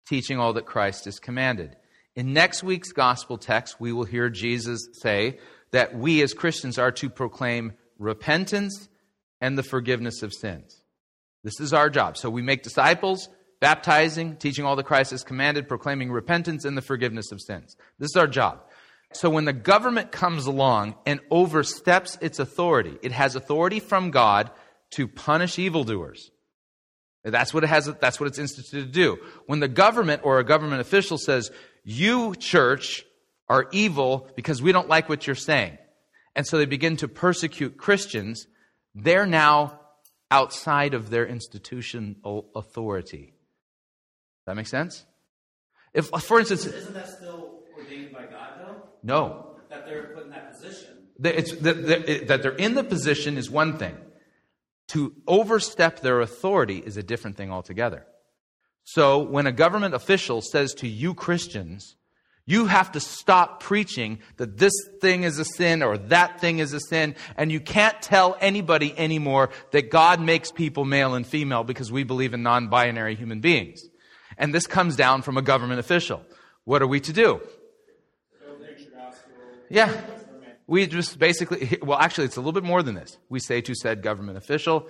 S2: teaching all that Christ has commanded. In next week's gospel text, we will hear Jesus say that we as Christians are to proclaim repentance and the forgiveness of sins. This is our job. So we make disciples, baptizing, teaching all that Christ has commanded, proclaiming repentance and the forgiveness of sins. This is our job. So when the government comes along and oversteps its authority, it has authority from God to punish evildoers. That's what it has that's what it's instituted to do. When the government or a government official says, "You church are evil because we don't like what you're saying." And so they begin to persecute Christians, they're now outside of their institutional authority. That make sense? If for instance,
S7: Isn't that still ordained by God?
S2: No,
S7: That they're put in that position.
S2: that, it's, that, that, that they're in the position is one thing. To overstep their authority is a different thing altogether. So when a government official says to you Christians, you have to stop preaching that this thing is a sin or that thing is a sin, and you can't tell anybody anymore that God makes people male and female because we believe in non binary human beings. And this comes down from a government official. What are we to do? Yeah. We just basically, well, actually, it's a little bit more than this. We say to said government official,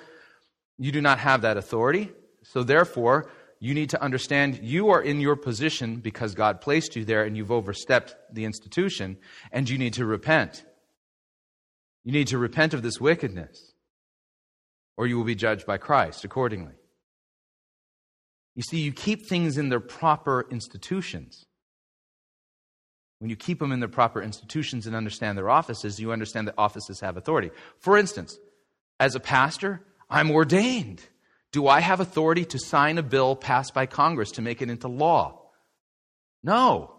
S2: you do not have that authority. So therefore, you need to understand you are in your position because God placed you there and you've overstepped the institution, and you need to repent. You need to repent of this wickedness, or you will be judged by Christ accordingly. You see, you keep things in their proper institutions. When you keep them in their proper institutions and understand their offices, you understand that offices have authority. For instance, as a pastor, I'm ordained. Do I have authority to sign a bill passed by Congress to make it into law? No.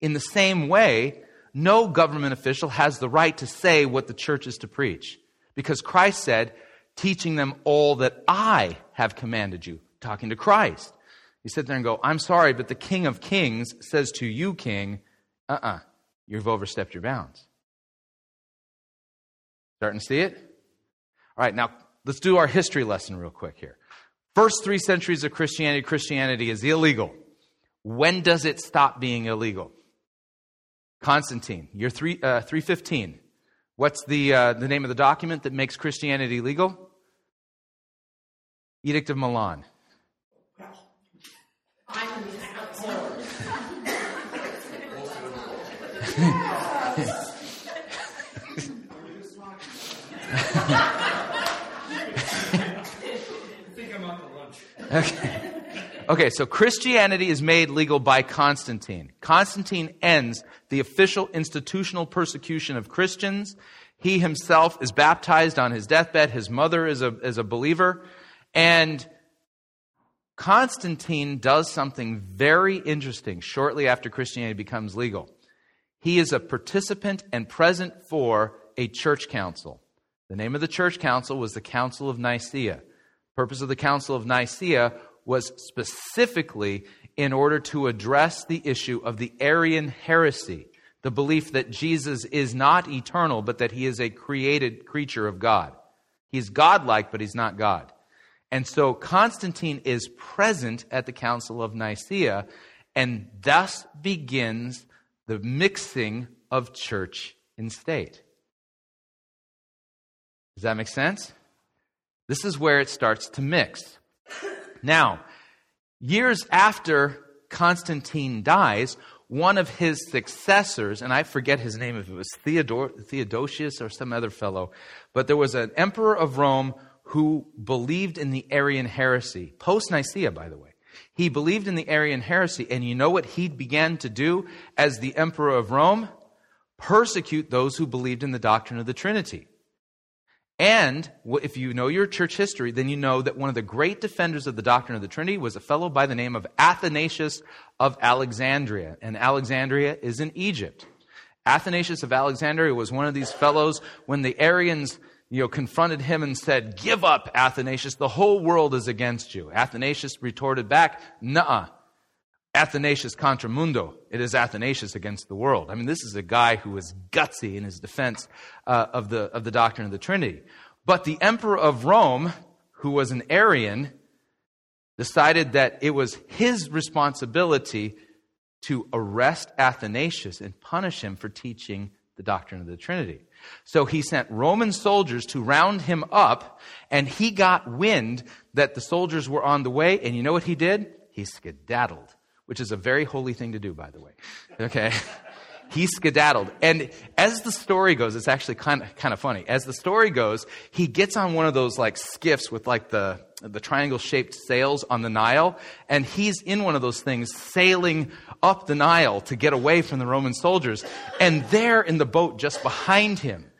S2: In the same way, no government official has the right to say what the church is to preach. Because Christ said, teaching them all that I have commanded you, talking to Christ. You sit there and go, I'm sorry, but the King of Kings says to you, King, uh uh-uh, uh, you have overstepped your bounds. Starting to see it? All right, now let's do our history lesson real quick here. First three centuries of Christianity, Christianity is illegal. When does it stop being illegal? Constantine, year three, uh, 315. What's the, uh, the name of the document that makes Christianity legal? Edict of Milan.
S6: think I'm out to lunch.
S2: Okay. Okay, so Christianity is made legal by Constantine. Constantine ends the official institutional persecution of Christians. He himself is baptized on his deathbed. His mother is a, is a believer. And Constantine does something very interesting shortly after Christianity becomes legal. He is a participant and present for a church council. The name of the church council was the Council of Nicaea. purpose of the Council of Nicaea was specifically in order to address the issue of the Arian heresy, the belief that Jesus is not eternal, but that he is a created creature of God. He's godlike, but he's not God. And so Constantine is present at the Council of Nicaea, and thus begins the mixing of church and state. Does that make sense? This is where it starts to mix. Now, years after Constantine dies, one of his successors, and I forget his name, if it was Theodore, Theodosius or some other fellow, but there was an emperor of Rome who believed in the Arian heresy, post Nicaea, by the way. He believed in the Arian heresy, and you know what he began to do as the emperor of Rome? Persecute those who believed in the doctrine of the Trinity. And if you know your church history, then you know that one of the great defenders of the doctrine of the Trinity was a fellow by the name of Athanasius of Alexandria. And Alexandria is in Egypt. Athanasius of Alexandria was one of these fellows when the Arians you know, confronted him and said, Give up, Athanasius. The whole world is against you. Athanasius retorted back, Nuh Athanasius contra mundo. It is Athanasius against the world. I mean, this is a guy who was gutsy in his defense uh, of, the, of the doctrine of the Trinity. But the emperor of Rome, who was an Arian, decided that it was his responsibility to arrest Athanasius and punish him for teaching the doctrine of the Trinity. So he sent Roman soldiers to round him up, and he got wind that the soldiers were on the way, and you know what he did? He skedaddled, which is a very holy thing to do, by the way. Okay? he skedaddled. And as the story goes, it's actually kind of, kind of funny. As the story goes, he gets on one of those like skiffs with like the, the triangle shaped sails on the Nile, and he's in one of those things sailing up the Nile to get away from the Roman soldiers. And they're in the boat just behind him,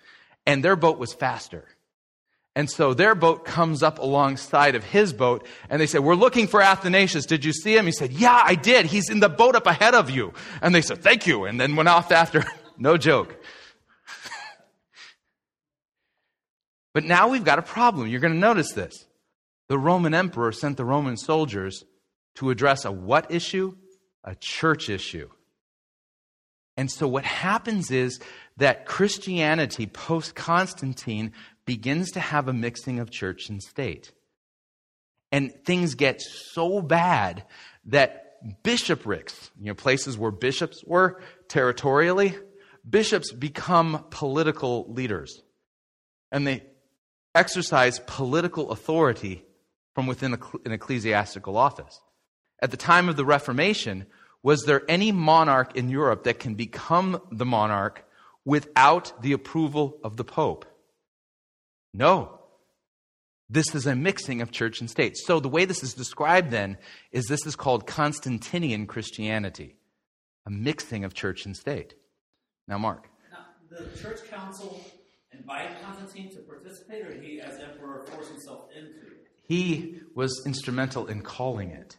S2: and their boat was faster. And so their boat comes up alongside of his boat, and they say, We're looking for Athanasius. Did you see him? He said, Yeah, I did. He's in the boat up ahead of you. And they said, Thank you. And then went off after. no joke. but now we've got a problem. You're going to notice this. The Roman emperor sent the Roman soldiers to address a what issue? A church issue. And so what happens is that Christianity post Constantine begins to have a mixing of church and state. And things get so bad that bishoprics, you know, places where bishops were territorially, bishops become political leaders. And they exercise political authority from within an ecclesiastical office. At the time of the Reformation, was there any monarch in Europe that can become the monarch without the approval of the Pope? No. This is a mixing of church and state. So the way this is described then is this is called Constantinian Christianity, a mixing of church and state. Now, Mark.
S7: Now, the church council invited Constantine to participate, or he, as emperor, forced himself into it?
S2: He was instrumental in calling it.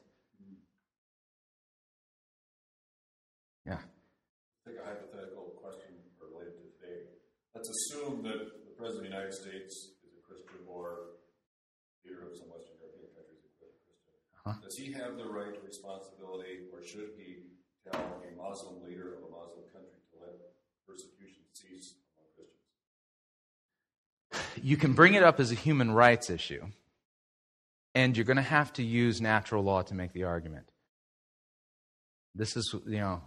S2: Yeah.
S13: I think a hypothetical question related to today. Let's assume that the President of the United States is a Christian or leader of some Western European countries is a Christian.
S2: Uh-huh.
S13: Does he have the right or responsibility, or should he tell a Muslim leader of a Muslim country to let persecution cease among Christians?
S2: You can bring it up as a human rights issue and you're going to have to use natural law to make the argument. This is, you know,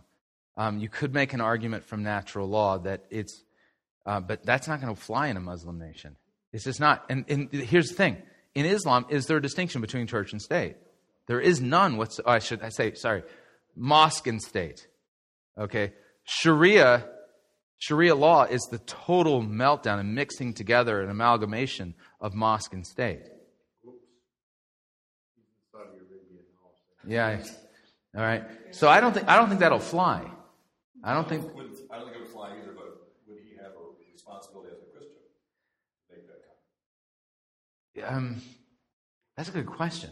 S2: um, you could make an argument from natural law that it's, uh, but that's not going to fly in a Muslim nation. It's just not. And, and, here's the thing: in Islam, is there a distinction between church and state? There is none. What's oh, I should I say? Sorry, mosque and state. Okay, Sharia. Sharia law is the total meltdown and mixing together and amalgamation of mosque and state. Yeah. All right. So I don't think I don't think that'll fly. I don't think.
S13: I don't think it would fly either. But would he have a responsibility as a Christian to make that
S2: comment? Um, that's a good question.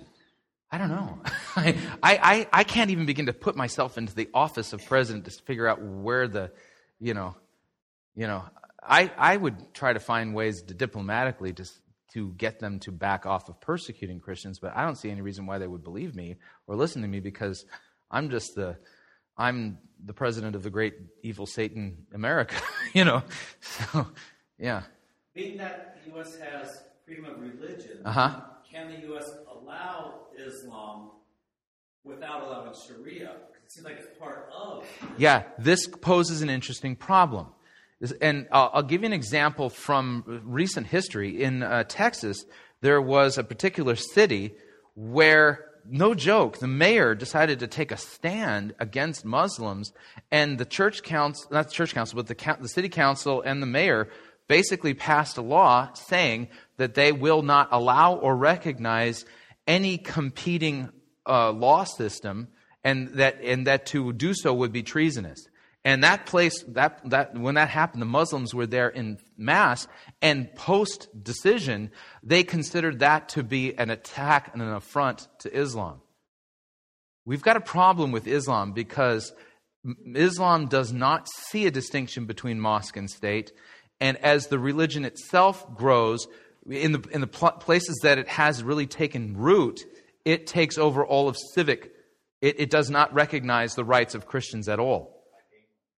S2: I don't know. I, I, I can't even begin to put myself into the office of president to figure out where the, you know, you know, I, I would try to find ways to diplomatically just to get them to back off of persecuting Christians, but I don't see any reason why they would believe me or listen to me because I'm just the I'm the president of the great evil Satan America, you know. So, yeah.
S7: Being that the U.S. has freedom of religion,
S2: uh-huh.
S7: can the U.S. allow Islam without allowing Sharia? It seems like it's part of.
S2: Yeah, this poses an interesting problem. And I'll give you an example from recent history. In uh, Texas, there was a particular city where, no joke, the mayor decided to take a stand against Muslims, and the church council, not the church council, but the, the city council and the mayor basically passed a law saying that they will not allow or recognize any competing uh, law system, and that, and that to do so would be treasonous. And that place, that, that, when that happened, the Muslims were there in mass, and post decision, they considered that to be an attack and an affront to Islam. We've got a problem with Islam because Islam does not see a distinction between mosque and state, and as the religion itself grows, in the, in the pl- places that it has really taken root, it takes over all of civic. It, it does not recognize the rights of Christians at all.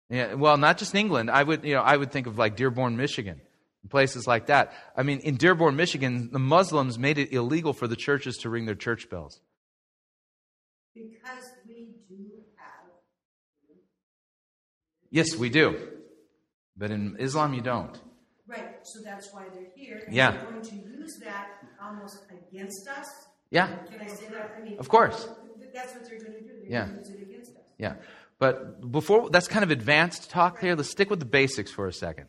S2: Yeah, well, not just England. I would, you know, I would think of like Dearborn, Michigan, places like that. I mean, in Dearborn, Michigan, the Muslims made it illegal for the churches to ring their church bells.
S4: Because we do have.
S2: Yes, we do. But in Islam, you don't.
S4: Right, so that's why they're here. And
S2: Yeah.
S4: they're going to use that almost against us.
S2: Yeah.
S4: Can I say that? I mean,
S2: Of course.
S4: That's what they're going to do. They're
S2: Yeah.
S4: going to use it against us.
S2: Yeah. But before that's kind of advanced talk here, let's stick with the basics for a second.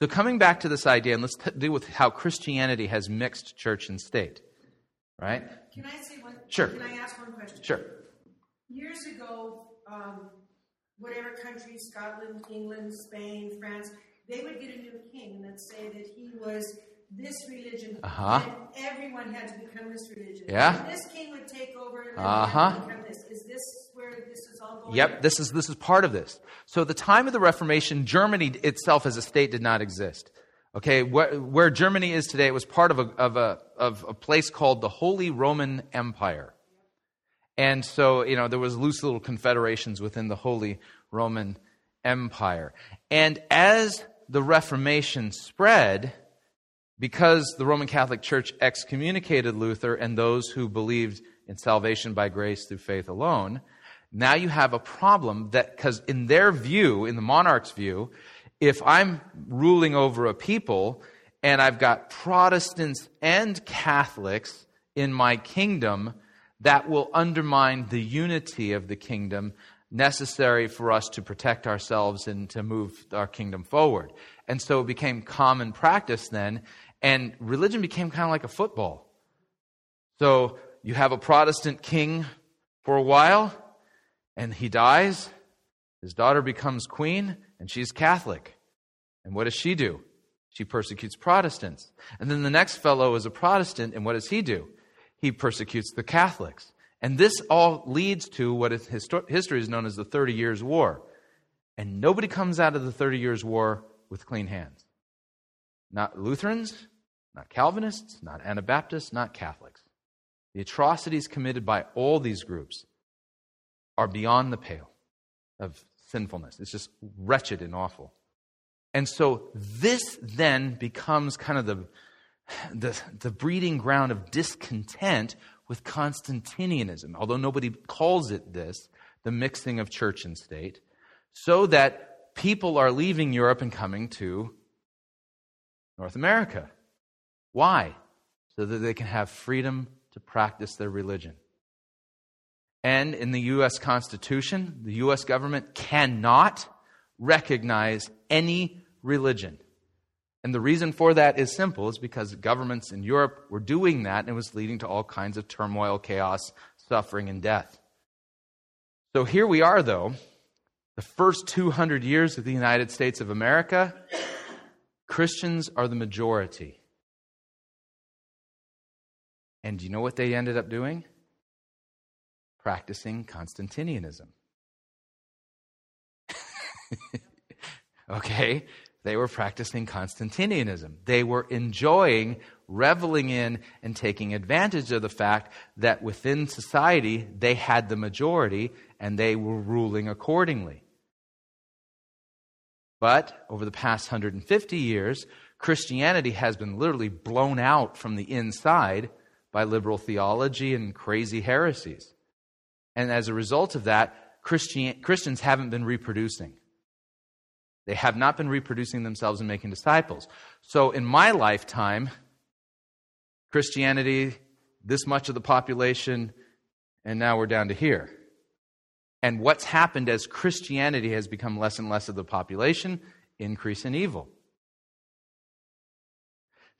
S2: So, coming back to this idea, and let's t- deal with how Christianity has mixed church and state. Right?
S4: Can I say one?
S2: Sure.
S4: Can I ask one question?
S2: Sure.
S4: Years ago, um, whatever country, Scotland, England, Spain, France, they would get a new king and they'd say that he was this religion,
S2: Uh-huh.
S4: and everyone had to become this religion.
S2: Yeah.
S4: And this king would take over and
S2: Uh-huh.
S4: uh become this. Is this where this is all going?
S2: Yep, this is this is part of this. So at the time of the Reformation, Germany itself as a state did not exist. Okay, where, where Germany is today, it was part of a, of a of a place called the Holy Roman Empire. And so, you know, there was loose little confederations within the Holy Roman Empire. And as the Reformation spread, because the Roman Catholic Church excommunicated Luther and those who believed in salvation by grace through faith alone, now you have a problem that, because in their view, in the monarch's view, if I'm ruling over a people and I've got Protestants and Catholics in my kingdom, that will undermine the unity of the kingdom necessary for us to protect ourselves and to move our kingdom forward. And so it became common practice then, and religion became kind of like a football. So you have a Protestant king for a while, and he dies. His daughter becomes queen, and she's Catholic. And what does she do? She persecutes Protestants. And then the next fellow is a Protestant, and what does he do? He persecutes the Catholics. And this all leads to what is histo- history is known as the Thirty Years' War. And nobody comes out of the Thirty Years' War with clean hands. Not Lutherans, not Calvinists, not Anabaptists, not Catholics. The atrocities committed by all these groups are beyond the pale of sinfulness. It's just wretched and awful. And so this then becomes kind of the, the, the breeding ground of discontent with Constantinianism, although nobody calls it this, the mixing of church and state, so that people are leaving Europe and coming to North America. Why? So that they can have freedom to practice their religion. And in the U.S. Constitution, the U.S. government cannot recognize any religion. And the reason for that is simple is because governments in Europe were doing that and it was leading to all kinds of turmoil, chaos, suffering, and death. So here we are, though, the first 200 years of the United States of America, Christians are the majority. And do you know what they ended up doing? Practicing Constantinianism. okay? They were practicing Constantinianism. They were enjoying, reveling in, and taking advantage of the fact that within society they had the majority and they were ruling accordingly. But over the past 150 years, Christianity has been literally blown out from the inside by liberal theology and crazy heresies. And as a result of that, Christian, Christians haven't been reproducing. They have not been reproducing themselves and making disciples. So in my lifetime, Christianity, this much of the population, and now we're down to here. And what's happened as Christianity has become less and less of the population? Increase in evil.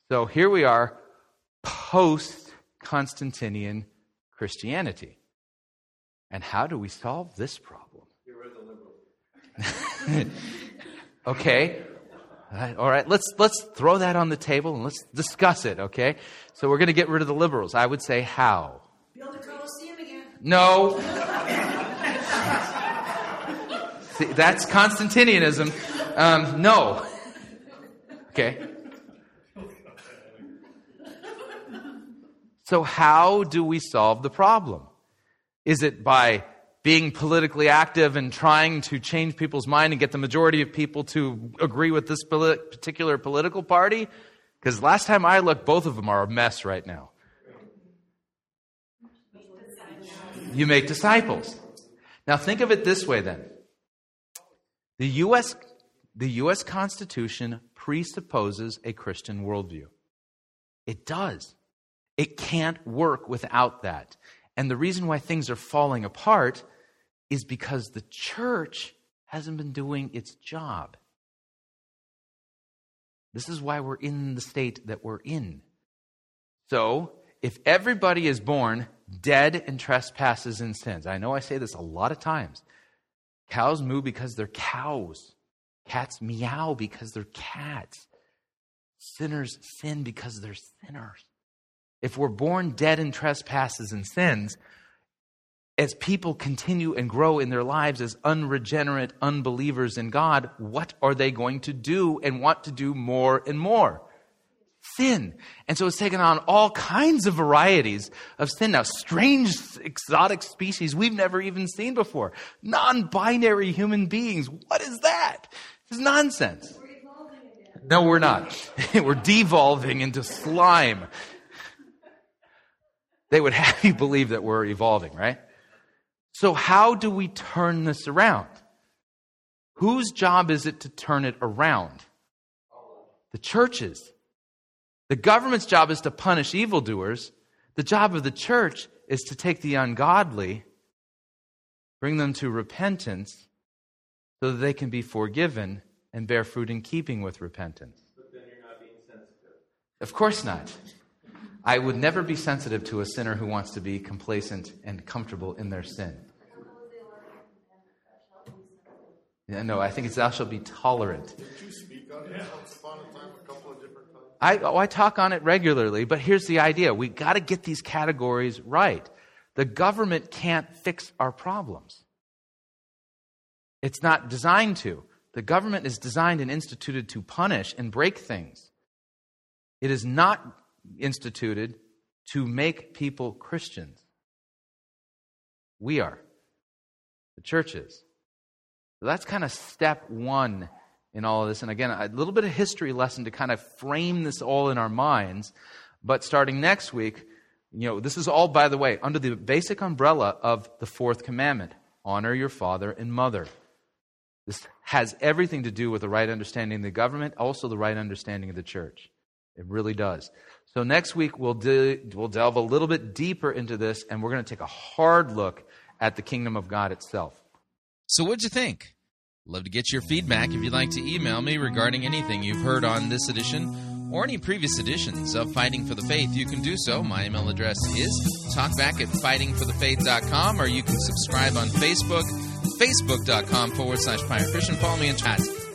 S2: So here we are, post Constantinian Christianity. And how do we solve this problem? okay. All right, all right, let's let's throw that on the table and let's discuss it, okay? So we're going to get rid of the liberals. I would say how?
S4: Build a Colosseum again.
S2: No. See, that's Constantinianism. Um, no. Okay. So, how do we solve the problem? Is it by being politically active and trying to change people's mind and get the majority of people to agree with this particular political party? Because last time I looked, both of them are a mess right now. You make disciples. Now, think of it this way then. The U.S. The U.S. Constitution presupposes a Christian worldview. It does. It can't work without that. And the reason why things are falling apart is because the church hasn't been doing its job. This is why we're in the state that we're in. So, if everybody is born dead in trespasses and sins, I know I say this a lot of times. Cows moo because they're cows. Cats meow because they're cats. Sinners sin because they're sinners. If we're born dead in trespasses and sins, as people continue and grow in their lives as unregenerate unbelievers in God, what are they going to do and want to do more and more? Sin. And so it's taken on all kinds of varieties of sin now. Strange, exotic species we've never even seen before. Non binary human beings. What is that? It's nonsense. No, we're not. we're devolving into slime they would have you believe that we're evolving, right? So, how do we turn this around? Whose job is it to turn it around? The church's. The government's job is to punish evildoers. The job of the church is to take the ungodly, bring them to repentance, so that they can be forgiven and bear fruit in keeping with repentance.
S14: But then you're not being sensitive.
S2: Of course not. I would never be sensitive to a sinner who wants to be complacent and comfortable in their sin. Yeah, no, I think it's thou shalt be tolerant.
S5: Did you speak on it once upon a time, a couple of different times?
S2: I, oh, I talk on it regularly, but here's the idea. we got to get these categories right. The government can't fix our problems. It's not designed to. The government is designed and instituted to punish and break things. It is not instituted to make people Christians. We are. The church is. So that's kind of step one in all of this. And again, a little bit of history lesson to kind of frame this all in our minds. But starting next week, you know, this is all, by the way, under the basic umbrella of the fourth commandment honor your father and mother. This has everything to do with the right understanding of the government, also the right understanding of the church. It really does. So next week we'll de- we'll delve a little bit deeper into this, and we're going to take a hard look at the kingdom of God itself.
S3: So what'd you think? Love to get your feedback if you'd like to email me regarding anything you've heard on this edition or any previous editions of Fighting for the Faith, you can do so. My email address is talkback at fightingforthefaith.com or you can subscribe on Facebook, facebook.com forward slash pirate Christian. Follow me in chat,